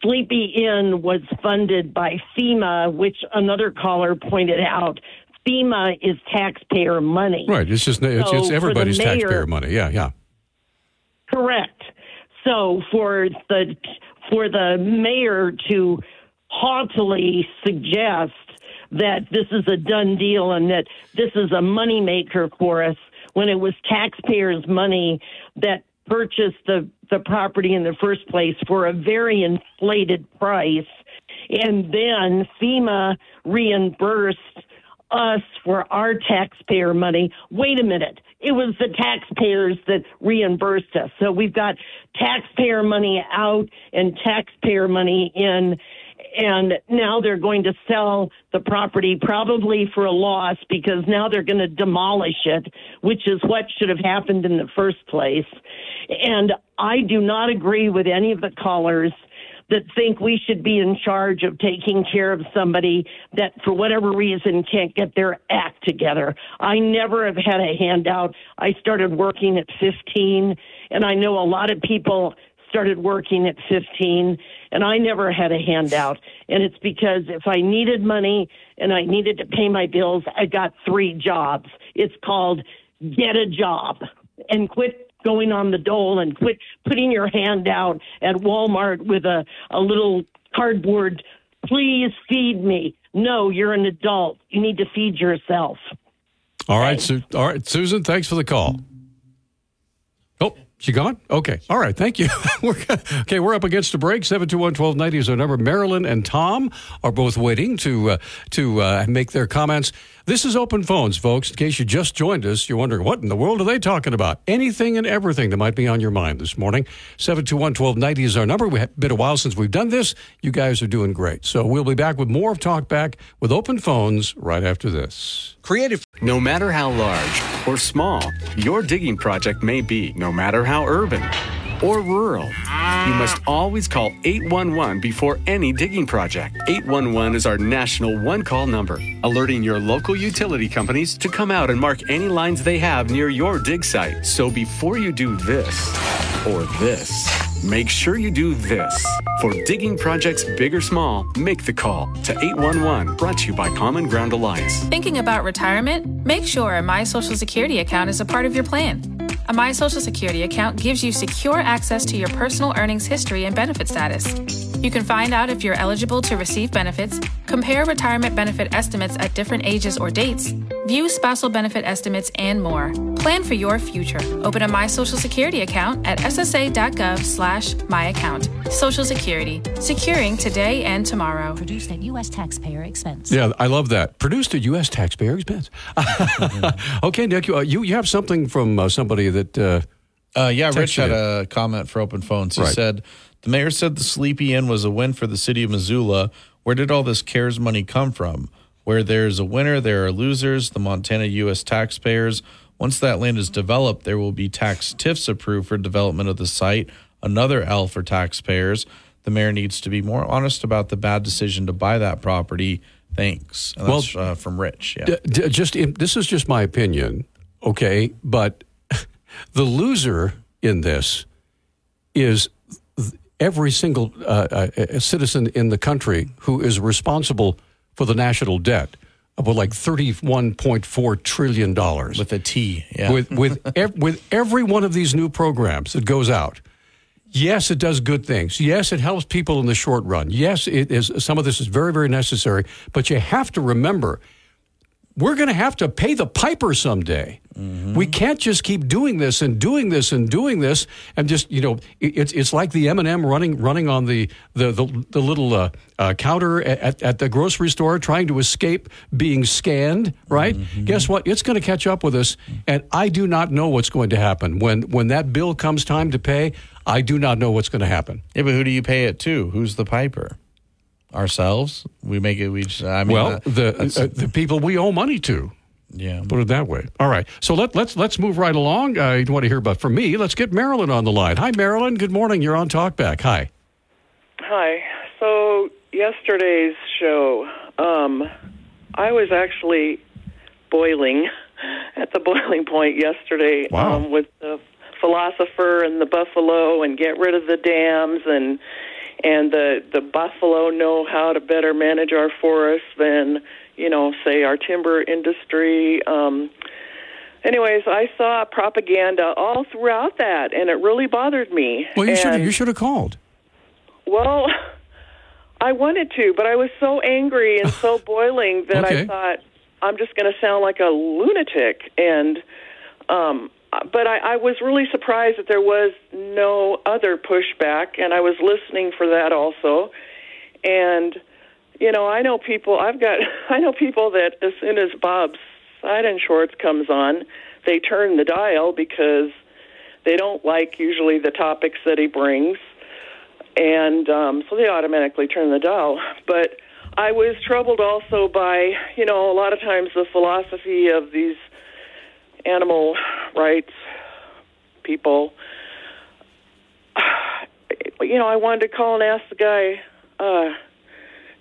Sleepy Inn was funded by FEMA, which another caller pointed out. FEMA is taxpayer money. Right. It's just it's, So it's everybody's mayor- taxpayer money. Yeah, yeah. Correct. So for the for the mayor to haughtily suggest that this is a done deal and that this is a moneymaker for us when it was taxpayers' money that purchased the, the property in the first place for a very inflated price. And then FEMA reimbursed us for our taxpayer money. Wait a minute. It was the taxpayers that reimbursed us. So we've got taxpayer money out and taxpayer money in. And now they're going to sell the property probably for a loss because now they're going to demolish it, which is what should have happened in the first place. And I do not agree with any of the callers that think we should be in charge of taking care of somebody that for whatever reason can't get their act together. I never have had a handout. I started working at 15 and I know a lot of people started working at 15 and I never had a handout. And it's because if I needed money and I needed to pay my bills, I got three jobs. It's called get a job and quit going on the dole and quit putting your hand out at Walmart with a, a little cardboard, please feed me. No, you're an adult. You need to feed yourself. All right, Su- all right, Susan. Thanks for the call. She gone? Okay. All right. Thank you. [laughs] we're, okay, we're up against a break. Seven two one twelve ninety is our number. Marilyn and Tom are both waiting to uh, to uh, make their comments. This is open phones, folks. In case you just joined us, you're wondering what in the world are they talking about? Anything and everything that might be on your mind this morning. Seven two one twelve ninety is our number. We have been a while since we've done this. You guys are doing great. So we'll be back with more of Talk Back with open phones right after this. Creative. No matter how large or small your digging project may be, no matter how urban or rural, you must always call 811 before any digging project. 811 is our national one call number, alerting your local utility companies to come out and mark any lines they have near your dig site. So before you do this or this, make sure you do this. For digging projects big or small, make the call to 811, brought to you by Common Ground Alliance. Thinking about retirement? Make sure a My Social Security account is a part of your plan. A My Social Security account gives you secure access to your personal earnings history and benefit status. You can find out if you're eligible to receive benefits, compare retirement benefit estimates at different ages or dates, view spousal benefit estimates, and more. Plan for your future. Open a My Social Security account at ssa.gov slash my account. Social Security, securing today and tomorrow. Produced at U.S. taxpayer expense. Yeah, I love that. Produced at U.S. taxpayer expense. [laughs] okay, Nick, you, uh, you you have something from uh, somebody that. Uh, Uh, yeah, Rich had in. a comment for open phones. He Right. said, The mayor said the Sleepy Inn was a win for the city of Missoula. Where did all this CARES money come from? Where there's a winner, there are losers, the Montana U.S. taxpayers. Once that land is developed, there will be tax TIFs approved for development of the site, another L for taxpayers. the mayor needs to be more honest about the bad decision to buy that property. Thanks. Well, uh, from Rich. Yeah. D- d- just this is just my opinion, okay? But [laughs] the loser in this is every single uh, uh, citizen in the country who is responsible for the national debt of like thirty-one point four trillion dollars with a T. Yeah. With with [laughs] ev- with every one of these new programs that goes out. Yes, it does good things. Yes, it helps people in the short run. Yes, it is. Some of this is very, very necessary. But you have to remember, we're going to have to pay the piper someday. We can't just keep doing this and doing this and doing this and just you know it's it's like the M and M running running on the the the, the little uh, uh, counter at, at the grocery store trying to escape being scanned. Right? Guess what? It's going to catch up with us, and I do not know what's going to happen when when that bill comes time to pay. I do not know what's going to happen. Yeah, but who do you pay it to? Who's the piper? Ourselves? We make it. We. Just, I mean, well, that- the uh, the people we owe money to. Yeah. Put it that way. All right. So let, let's let's move right along. I want to hear about from me. Let's get Marilyn on the line. Hi, Marilyn. Good morning. You're on Talkback. Hi. Hi. So yesterday's show, um, I was actually boiling [laughs] at the boiling point yesterday Wow. um, with the philosopher and the buffalo and get rid of the dams and and the the buffalo know how to better manage our forests than you know say our timber industry um anyways i saw propaganda all throughout that and it really bothered me Well, you should you should have called. well, [laughs] I wanted to, but I was so angry and so [laughs] boiling that Okay. I thought I'm just going to sound like a lunatic. And um, but I, I was really surprised that there was no other pushback, and I was listening for that also. And you know, I know people. I've got [laughs] I know people that as soon as Bob's side and shorts comes on, they turn the dial because they don't like usually the topics that he brings and um, so they automatically turn the dial. But I was troubled also by, you know, a lot of times the philosophy of these animal rights people. [sighs] You know, I wanted to call and ask the guy, uh,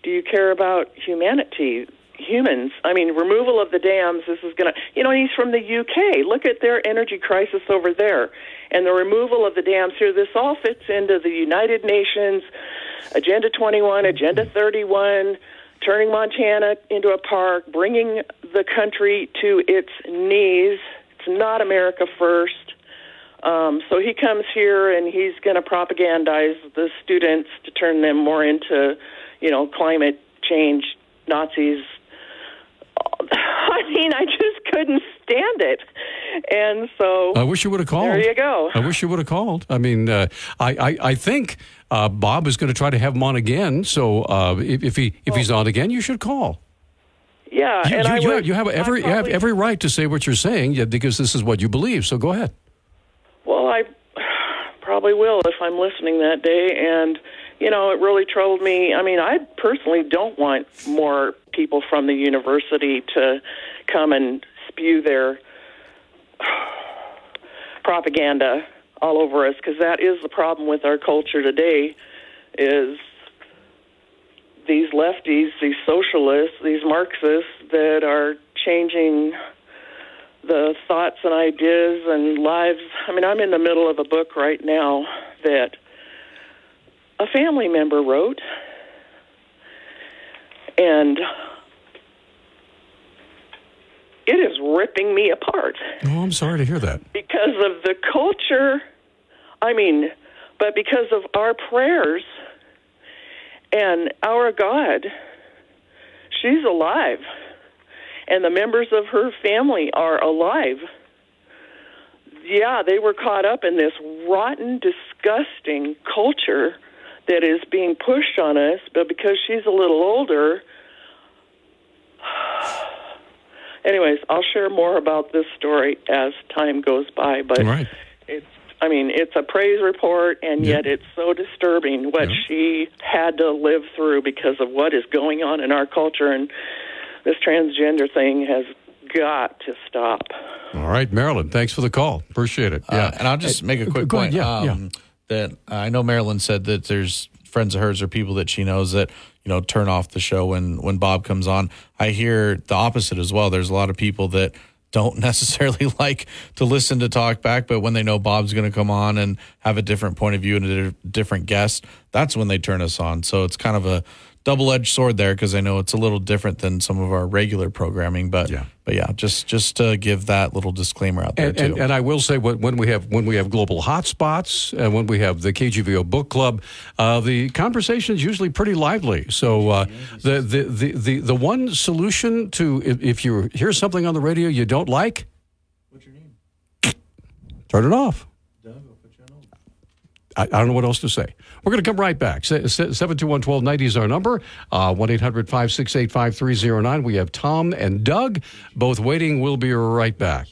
do you care about humanity? Humans. I mean, removal of the dams. This is going to, you know, he's from the UK. Look at their energy crisis over there. And the removal of the dams here. This all fits into the United Nations Agenda 21, Agenda 31, turning Montana into a park, bringing the country to its knees. It's not America first. Um, so he comes here and he's going to propagandize the students to turn them more into, you know, climate change Nazis. [laughs] I mean, I just couldn't stand it, and so I wish you would have called. There you go. I wish you would have called. I mean, uh, I, I I think uh, Bob is going to try to have him on again. So uh, if, if he if he's on again, you should call. yeah, You, and you, I you was, have, you have every you have every right to say what you're saying yeah, because this is what you believe. So go ahead. Well, I [sighs] probably will if I'm listening that day. And, you know, it really troubled me. I mean, I personally don't want more people from the university to come and spew their [sighs] propaganda all over us because that is the problem with our culture today is these lefties, these socialists, these Marxists that are changing the thoughts and ideas and lives. I mean, I'm in the middle of a book right now that a family member wrote, and it is ripping me apart Oh, I'm sorry to hear that. because of the culture. I mean, but because of our prayers and our God, she's alive and the members of her family are alive. Yeah, they were caught up in this rotten, disgusting culture that is being pushed on us, but because she's a little older. [sighs] Anyways, I'll share more about this story as time goes by, but Right. it's I mean, it's a praise report and yet it's so disturbing what she had to live through because of what is going on in our culture and this transgender thing has got to stop. All right, Marilyn. Thanks for the call. Appreciate it. Yeah, Uh, and I'll just make a quick Go point. ahead. Yeah, um, That I know Marilyn said that there's friends of hers or people that she knows that you know turn off the show when when Bob comes on. I hear the opposite as well. There's a lot of people that don't [laughs] necessarily like to listen to talk back, but when they know Bob's going to come on and have a different point of view and a different guest, that's when they turn us on. So it's kind of a double-edged sword there because I know it's a little different than some of our regular programming, but yeah, but yeah, just just to give that little disclaimer out there And, too. and, and I will say when when we have when we have global hotspots and when we have the KGVO book club, uh, the conversation is usually pretty lively. So uh, the, the, the the the one solution to if, if you hear something on the radio you don't like, what's your name? Turn it off. I, I don't know what else to say. We're going to come right back. 721-1290 is our number. Uh, 1-800-568-5309. We have Tom and Doug both waiting. We'll be right back.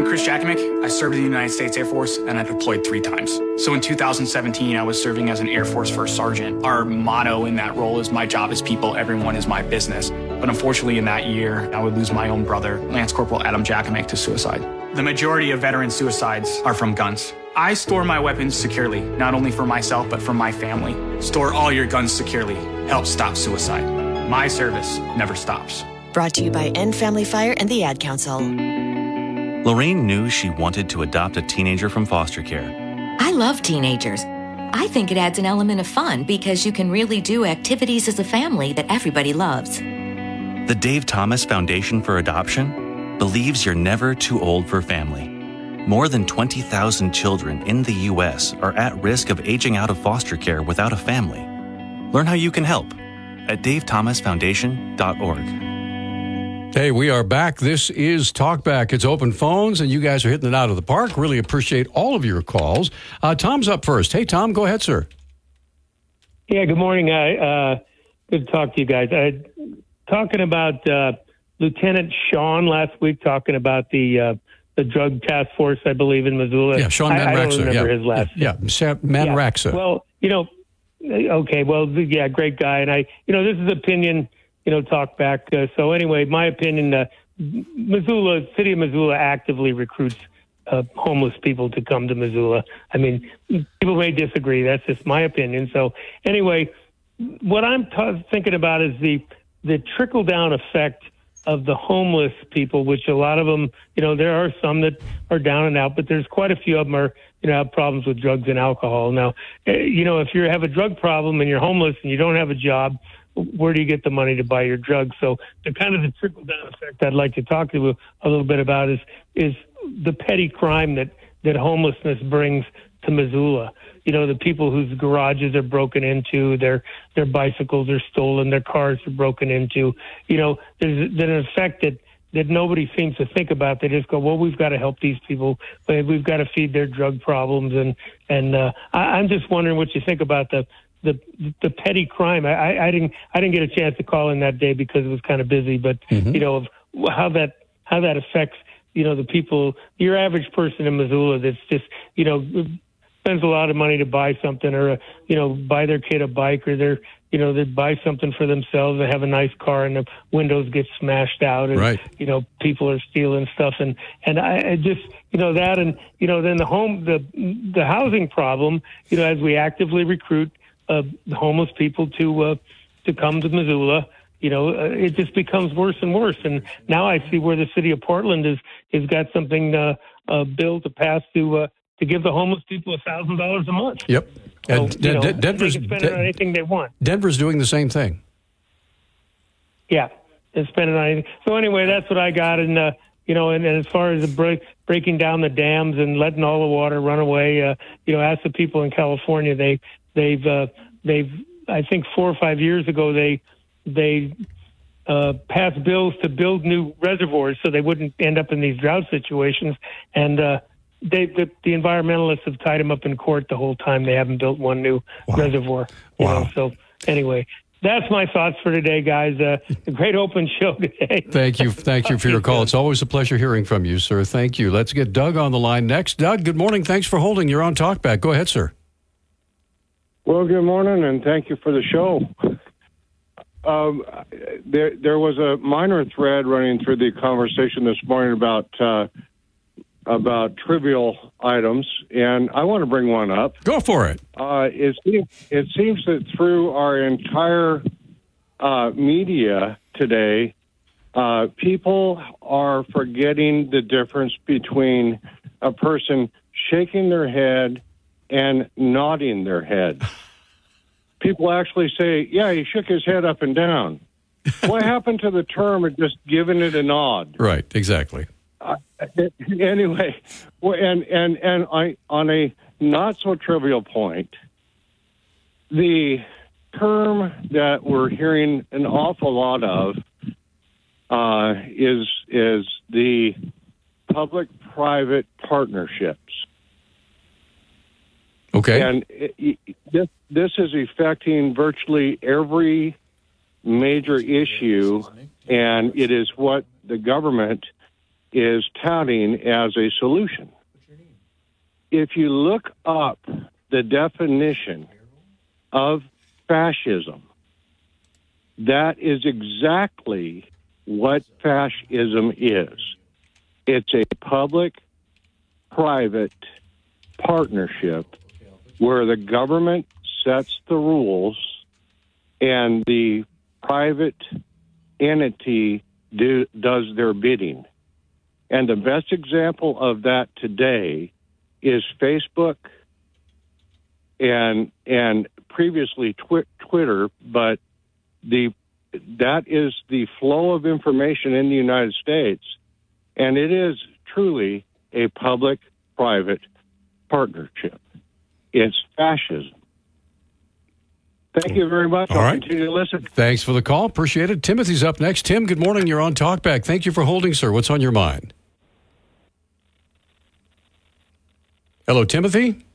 I'm Chris Jakimick. I served in the United States Air Force and I deployed three times. So in 2017, I was serving as an Air Force First Sergeant. Our motto in that role is my job is people, everyone is my business. But unfortunately, in that year, I would lose my own brother, Lance Corporal Adam Jakimick, to suicide. The majority of veteran suicides are from guns. I store my weapons securely, not only for myself, but for my family. Store all your guns securely. Help stop suicide. My service never stops. Brought to you by End Family Fire and the Ad Council. Lorraine knew she wanted to adopt a teenager from foster care. I love teenagers. I think it adds an element of fun because you can really do activities as a family that everybody loves. The Dave Thomas Foundation for Adoption believes you're never too old for family. More than 20,000 children in the U.S. are at risk of aging out of foster care without a family. Learn how you can help at davethomasfoundation.org. Hey, we are back. This is Talkback. It's open phones, and you guys are hitting it out of the park. Really appreciate all of your calls. Uh, Tom's up first. Hey, Tom, go ahead, sir. Yeah, good morning. I, uh, good to talk to you guys. I, talking about uh, Lieutenant Sean last week, talking about the uh, the drug task force, I believe, in Missoula. Yeah, Sean I, I don't remember yeah. his last Yeah, yeah. Manraxa. Yeah. Well, you know, okay, well, yeah, great guy, and I, you know, this is opinion, you know, talk back. Uh, so anyway, my opinion, uh, Missoula, city of Missoula, actively recruits uh, homeless people to come to Missoula. I mean, people may disagree. That's just my opinion. So anyway, what I'm t- thinking about is the the trickle down effect of the homeless people, which a lot of them, you know, there are some that are down and out, but there's quite a few of them are, you know, have problems with drugs and alcohol. Now, eh, you know, if you have a drug problem and you're homeless and you don't have a job, where do you get the money to buy your drugs? So the kind of the trickle down effect I'd like to talk to you a little bit about is is the petty crime that that homelessness brings to Missoula. You know, the people whose garages are broken into, their their bicycles are stolen, their cars are broken into. You know, there's, there's an effect that that nobody seems to think about. They just go, well, we've got to help these people. We've got to feed their drug problems, and and uh, I, I'm just wondering what you think about the the the petty crime. I, I, I didn't I didn't get a chance to call in that day because it was kind of busy, but Mm-hmm. you know of how that how that affects you know the people, your average person in Missoula that's just you know spends a lot of money to buy something or a, you know buy their kid a bike or they're you know they buy something for themselves. They have a nice car and the windows get smashed out and Right. you know people are stealing stuff and and I, I just you know that and you know then the home the the housing problem you know as we actively recruit uh, homeless people to uh, to come to Missoula you know uh, it just becomes worse and worse and now I see where the city of Portland is has got something uh, uh, bill to pass to uh, to give the homeless people a thousand dollars a month Yep. so, And De- know, De- Denver's, they spend it on anything they want Denver's doing the same thing. Yeah, and spend it on anything. So anyway, that's what I got. And uh, you know, and, and as far as the break, breaking down the dams and letting all the water run away, uh, you know, ask the people in California. They they've uh, they've I think four or five years ago they they uh, passed bills to build new reservoirs so they wouldn't end up in these drought situations. And uh, they the, the environmentalists have tied them up in court the whole time. They haven't built one new reservoir. You Wow. know, so anyway. That's my thoughts for today, guys. Uh, a great open show today. [laughs] Thank you. Thank you for your call. It's always a pleasure hearing from you, sir. Thank you. Let's get Doug on the line next. Doug, good morning. Thanks for holding. You're on Talkback. Go ahead, sir. Well, good morning, and thank you for the show. Um, there, there was a minor thread running through the conversation this morning about uh, about trivial items, and I want to bring one up. Go for it. Uh, it, seems, it seems that through our entire uh, media today, uh, people are forgetting the difference between a person shaking their head and nodding their head. [laughs] People actually say, yeah, he shook his head up and down. [laughs] what happened to the term of just giving it a nod? Right, exactly. Uh, [laughs] anyway, and and and I, on a not so trivial point, the term that we're hearing an awful lot of uh, is is the public-private partnerships. Okay. And it, this this is affecting virtually every major issue, and it is what the government is touting as a solution. If you look up the definition of fascism, that is exactly what fascism is. It's a public private partnership where the government sets the rules and the private entity do, does their bidding. And the best example of that today is Facebook and and previously twi- Twitter, but the that is the flow of information in the United States, and it is truly a public-private partnership. It's fascism. Thank you very much. All I'll right. continue to listen. Thanks for the call. Appreciate it. Timothy's up next. Tim, good morning. You're on Talkback. Thank you for holding, sir. What's on your mind? Hello, Timothy.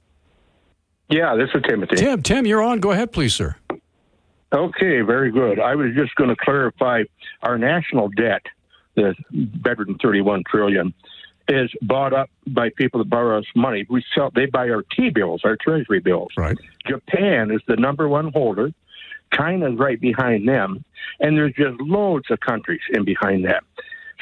Yeah, this is Timothy. Tim, Tim, you're on. Go ahead, please, sir. Okay, very good. I was just going to clarify our national debt, the better than 31 trillion, is bought up by people that borrow us money. We sell, they buy our T bills, our treasury bills. Right. Japan is the number one holder. China's right behind them, and there's just loads of countries in behind that.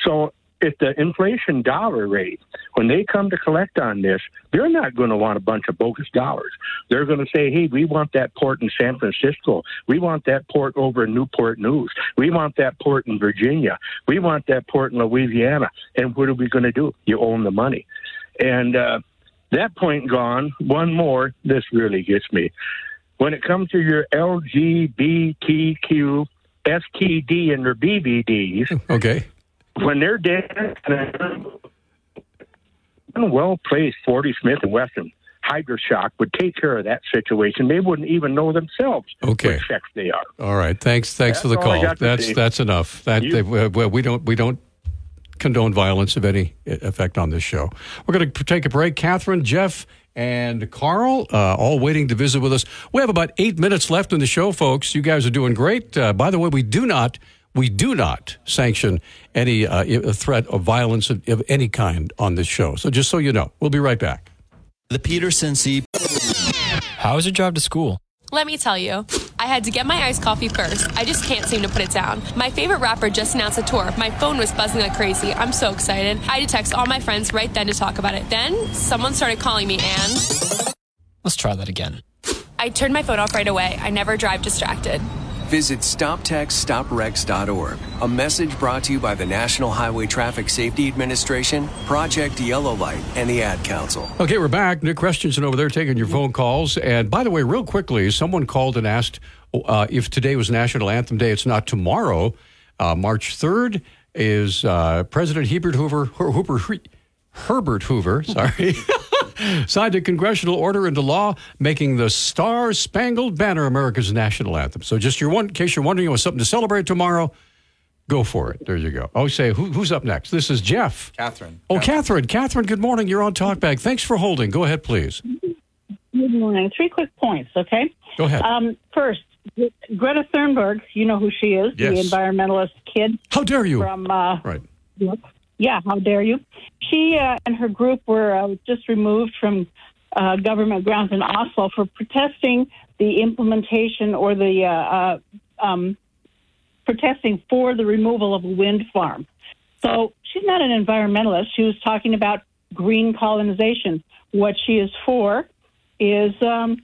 So if the inflation dollar rate, when they come to collect on this, they're not going to want a bunch of bogus dollars. They're going to say, hey, we want that port in San Francisco. We want that port over in Newport News. We want that port in Virginia. We want that port in Louisiana. And what are we going to do? You own the money. And uh, that point gone, one more, this really gets me. When it comes to your LGBTQ, STD, and your BBDs, Okay. When they're dead, well placed, Forty Smith and Wesson Hydra-Shok would take care of that situation. They wouldn't even know themselves Okay. what sex they are. All right. Thanks. Thanks for the That's all I call. That's say. that's enough. That You- they- well, we don't we don't condone violence of any effect on this show. We're going to take a break. Catherine, Jeff, and Carl, uh, all waiting to visit with us. We have about eight minutes left in the show, folks. You guys are doing great. Uh, by the way, we do not we do not sanction any uh, threat of violence of, of any kind on this show. So just so you know, we'll be right back. The Peterson C. How was your drive to school? Let me tell you, I had to get my iced coffee first. I just can't seem to put it down. My favorite rapper just announced a tour. My phone was buzzing like crazy. I'm so excited. I had to text all my friends right then to talk about it. Then someone started calling me and Let's try that again. I turned my phone off right away. I never drive distracted. Visit StopTextStopWrecks.org. A message brought to you by the National Highway Traffic Safety Administration, Project Yellow Light, and the Ad Council. Okay, we're back. Nick Christensen over there taking your phone calls. And by the way, real quickly, someone called and asked uh, if today was National Anthem Day. It's not tomorrow. Uh, March 3rd is uh, President Herbert Hoover, Her- Hoover, Herbert [laughs] Hoover, sorry, signed a congressional order into law making the Star Spangled Banner America's national anthem. So just your one, in case you're wondering, it was something to celebrate tomorrow, go for it. There you go. Oh, say, who, who's up next? This is Jeff. Catherine. Oh, Catherine. Catherine, good morning. You're on Talkback. Thanks for holding. Go ahead, please. Good morning. Three quick points, okay? Go ahead. Um, first, Greta Thunberg, you know who she is, Yes. the environmentalist kid. How dare you? From, uh, Right. Yeah, how dare you? She uh, and her group were uh, just removed from uh, government grounds in Oslo for protesting the implementation or the uh, uh, um, protesting for the removal of a wind farm. So she's not an environmentalist. She was talking about green colonization. What she is for is um,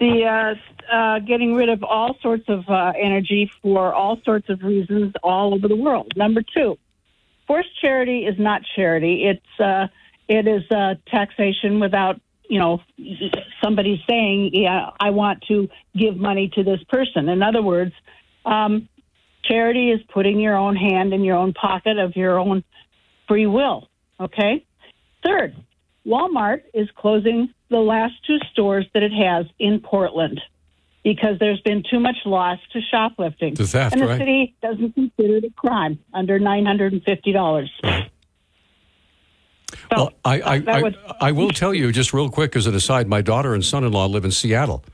the uh, getting rid of all sorts of uh, energy for all sorts of reasons all over the world. Number two, forced charity is not charity. It's uh, it is uh, taxation without you know somebody saying, "Yeah, I want to give money to this person." In other words, um, charity is putting your own hand in your own pocket of your own free will. Okay. Third, Walmart is closing the last two stores that it has in Portland because there's been too much loss to shoplifting. To theft, and the right? city doesn't consider it a crime under $950. Well, I, I, I, I will tell you just real quick as an aside, my daughter and son-in-law live in Seattle.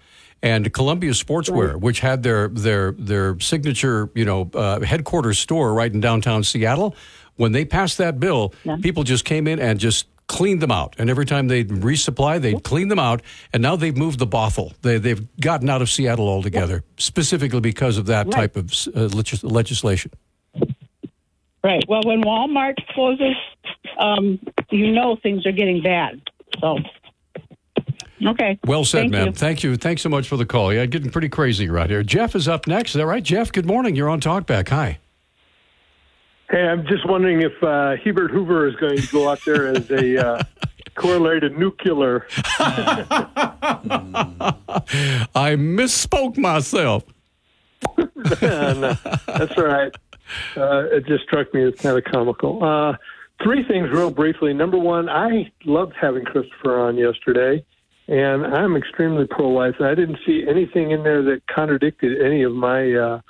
And Columbia Sportswear, which had their their their signature, you know, uh, headquarters store right in downtown Seattle, when they passed that bill, people just came in and just cleaned them out. And every time they'd resupply, they'd clean them out. And now they've moved the Bothell. They, they've gotten out of Seattle altogether, specifically because of that type of uh, legis- legislation. Right. Well, when Walmart closes, um, you know things are getting bad. So, okay. Well said, Thank ma'am. you. Thank you. Thanks so much for the call. Yeah, getting pretty crazy right here. Jeff is up next. Is that right, Jeff? Good morning. You're on Talkback. Hi. Hey, I'm just wondering if uh, Hebert Hoover is going to go out there as a uh, [laughs] correlated nuclear. [laughs] I misspoke myself. [laughs] no, that's all right. Uh, it just struck me as kind of comical. Uh, three things, real briefly. Number one, I loved having Christopher on yesterday, and I'm extremely pro-life. I didn't see anything in there that contradicted any of my uh,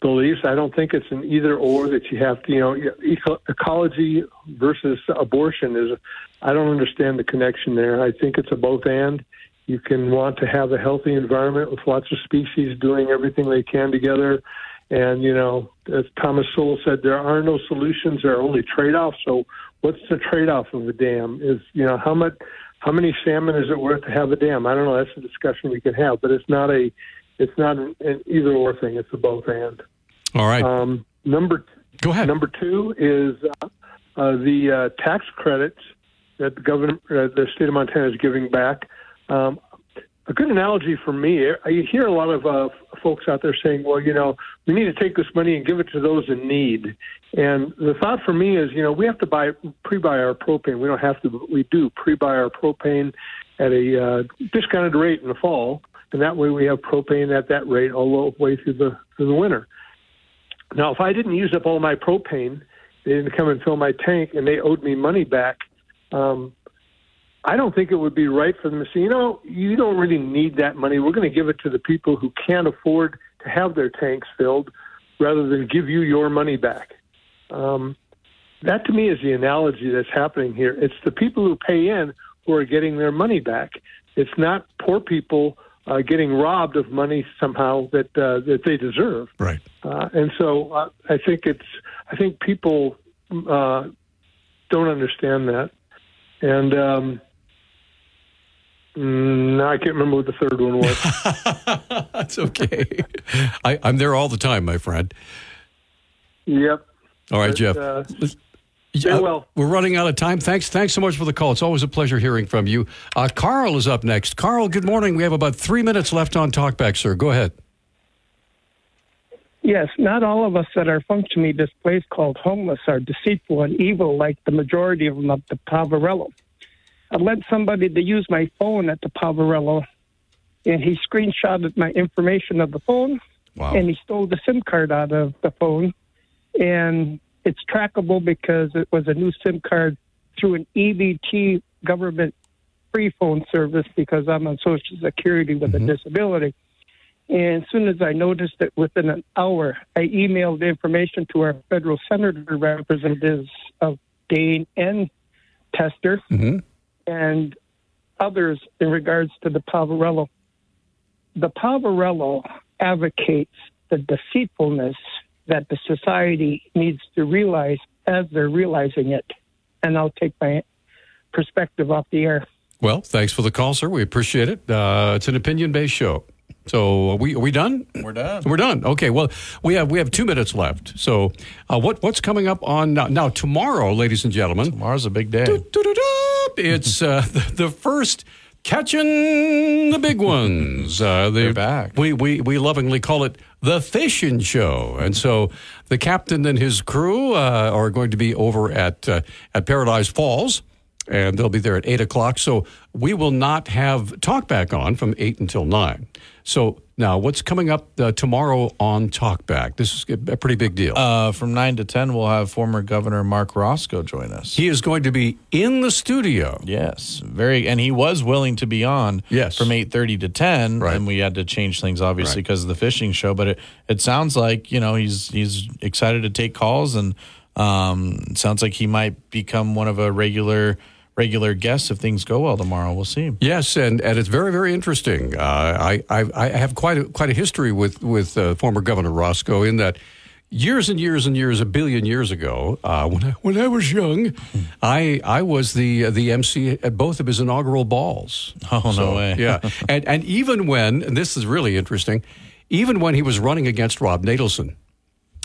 beliefs. I don't think it's an either or that you have to, you know, eco- ecology versus abortion is. I don't understand the connection there. I think it's a both and. You can want to have a healthy environment with lots of species doing everything they can together. And, you know, as Thomas Sowell said, there are no solutions, there are only trade offs. So, what's the trade off of a dam? Is, you know, how much. How many salmon is it worth to have a dam? I don't know. That's a discussion we can have, but it's not a, it's not an, an either or thing. It's a both and. All right. Um, number go ahead. Number two is uh, uh, the uh, tax credits that the government, uh, the state of Montana is giving back. Um, a good analogy for me, I hear a lot of uh, folks out there saying, "Well, you know, we need to take this money and give it to those in need." And the thought for me is, you know, we have to buy pre-buy our propane. We don't have to, but we do pre-buy our propane at a uh, discounted rate in the fall, and that way we have propane at that rate all the way through the through the winter. Now, if I didn't use up all my propane, they didn't come and fill my tank, and they owed me money back. Um, I don't think it would be right for them to say, you know, you don't really need that money. We're going to give it to the people who can't afford to have their tanks filled, rather than give you your money back. Um, that to me is the analogy that's happening here. It's the people who pay in who are getting their money back. It's not poor people uh, getting robbed of money somehow that uh, that they deserve. Right. Uh, and so uh, I think it's I think people uh, don't understand that. And um, mm, now I can't remember what the third one was. [laughs] That's okay. I, I'm there all the time, my friend. yep. All right, But, Jeff. uh, Yeah, stay well. We're running out of time. Thanks, thanks so much for the call. It's always a pleasure hearing from you. Uh, Carl is up next. Carl, good morning. We have about three minutes left on Talkback, sir. Go ahead. Yes, not all of us that are functionally displaced called homeless are deceitful and evil like the majority of them at the Poverello. I led somebody to use my phone at the Poverello, and he screenshotted my information of the phone, wow. and he stole the SIM card out of the phone, and it's trackable because it was a new SIM card through an EBT government free phone service because I'm on Social Security with a mm-hmm. disability. And as soon as I noticed it within an hour, I emailed the information to our federal senator representatives of Daines and Tester mm-hmm. and others in regards to the Poverello. The Poverello advocates the deceitfulness that the society needs to realize as they're realizing it. And I'll take my perspective off the air. Well, thanks for the call, sir. We appreciate it. Uh, it's an opinion based show. So are we are we done? We're done. We're done. Okay. Well, we have we have two minutes left. So uh, what what's coming up on now, now tomorrow, ladies and gentlemen? Tomorrow's a big day. It's uh, [laughs] the, the first catching the big ones. Uh, They're back. We, we we lovingly call it the fishing show, and so the captain and his crew uh, are going to be over at uh, at Paradise Falls. And they'll be there at eight o'clock. So we will not have talkback on from eight until nine. So now, what's coming up uh, tomorrow on Talkback? This is a pretty big deal. Uh, from 9 to 10, we'll have former Governor Marc Racicot join us. He is going to be in the studio. Yes, very, and he was willing to be on. Yes. from 8:30 to 10, Right. and we had to change things obviously Right. because of the fishing show. But it it sounds like you know he's he's excited to take calls, and um, it sounds like he might become one of a regular regular guests if things go well tomorrow. We'll see. Yes, and, and it's very very interesting. Uh, I, I I have quite a, quite a history with with uh, former Governor Racicot in that years and years and years, a billion years ago, uh, when I, when I was young, I I was the the MC at both of his inaugural balls. Oh no way! yeah, and and even when and this is really interesting, even when he was running against Rob Natelson.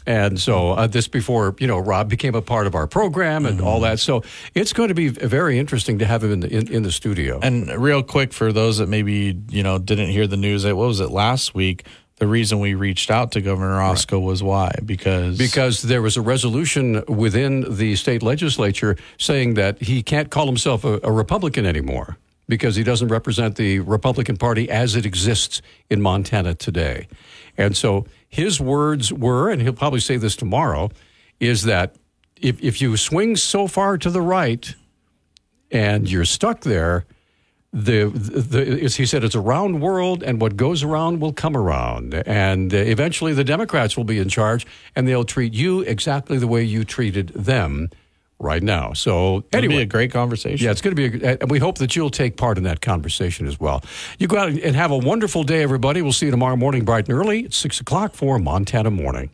And so uh, this before you know Rob became a part of our program and all that. So it's going to be very interesting to have him in the in, in the studio. And real quick for those that maybe you know didn't hear the news, what was it last week? The reason we reached out to Governor Racicot was why because because there was a resolution within the state legislature saying that he can't call himself a, a Republican anymore because he doesn't represent the Republican Party as it exists in Montana today. And so his words were, and he'll probably say this tomorrow, is that if, if you swing so far to the right and you're stuck there, the, the as he said, it's a round world, and what goes around will come around, and eventually the Democrats will be in charge, and they'll treat you exactly the way you treated them right now. So anyway, be a great conversation. yeah, it's going to be, a, and we hope that you'll take part in that conversation as well. You go out and have a wonderful day, everybody. We'll see you tomorrow morning, bright and early at six o'clock for Montana Morning.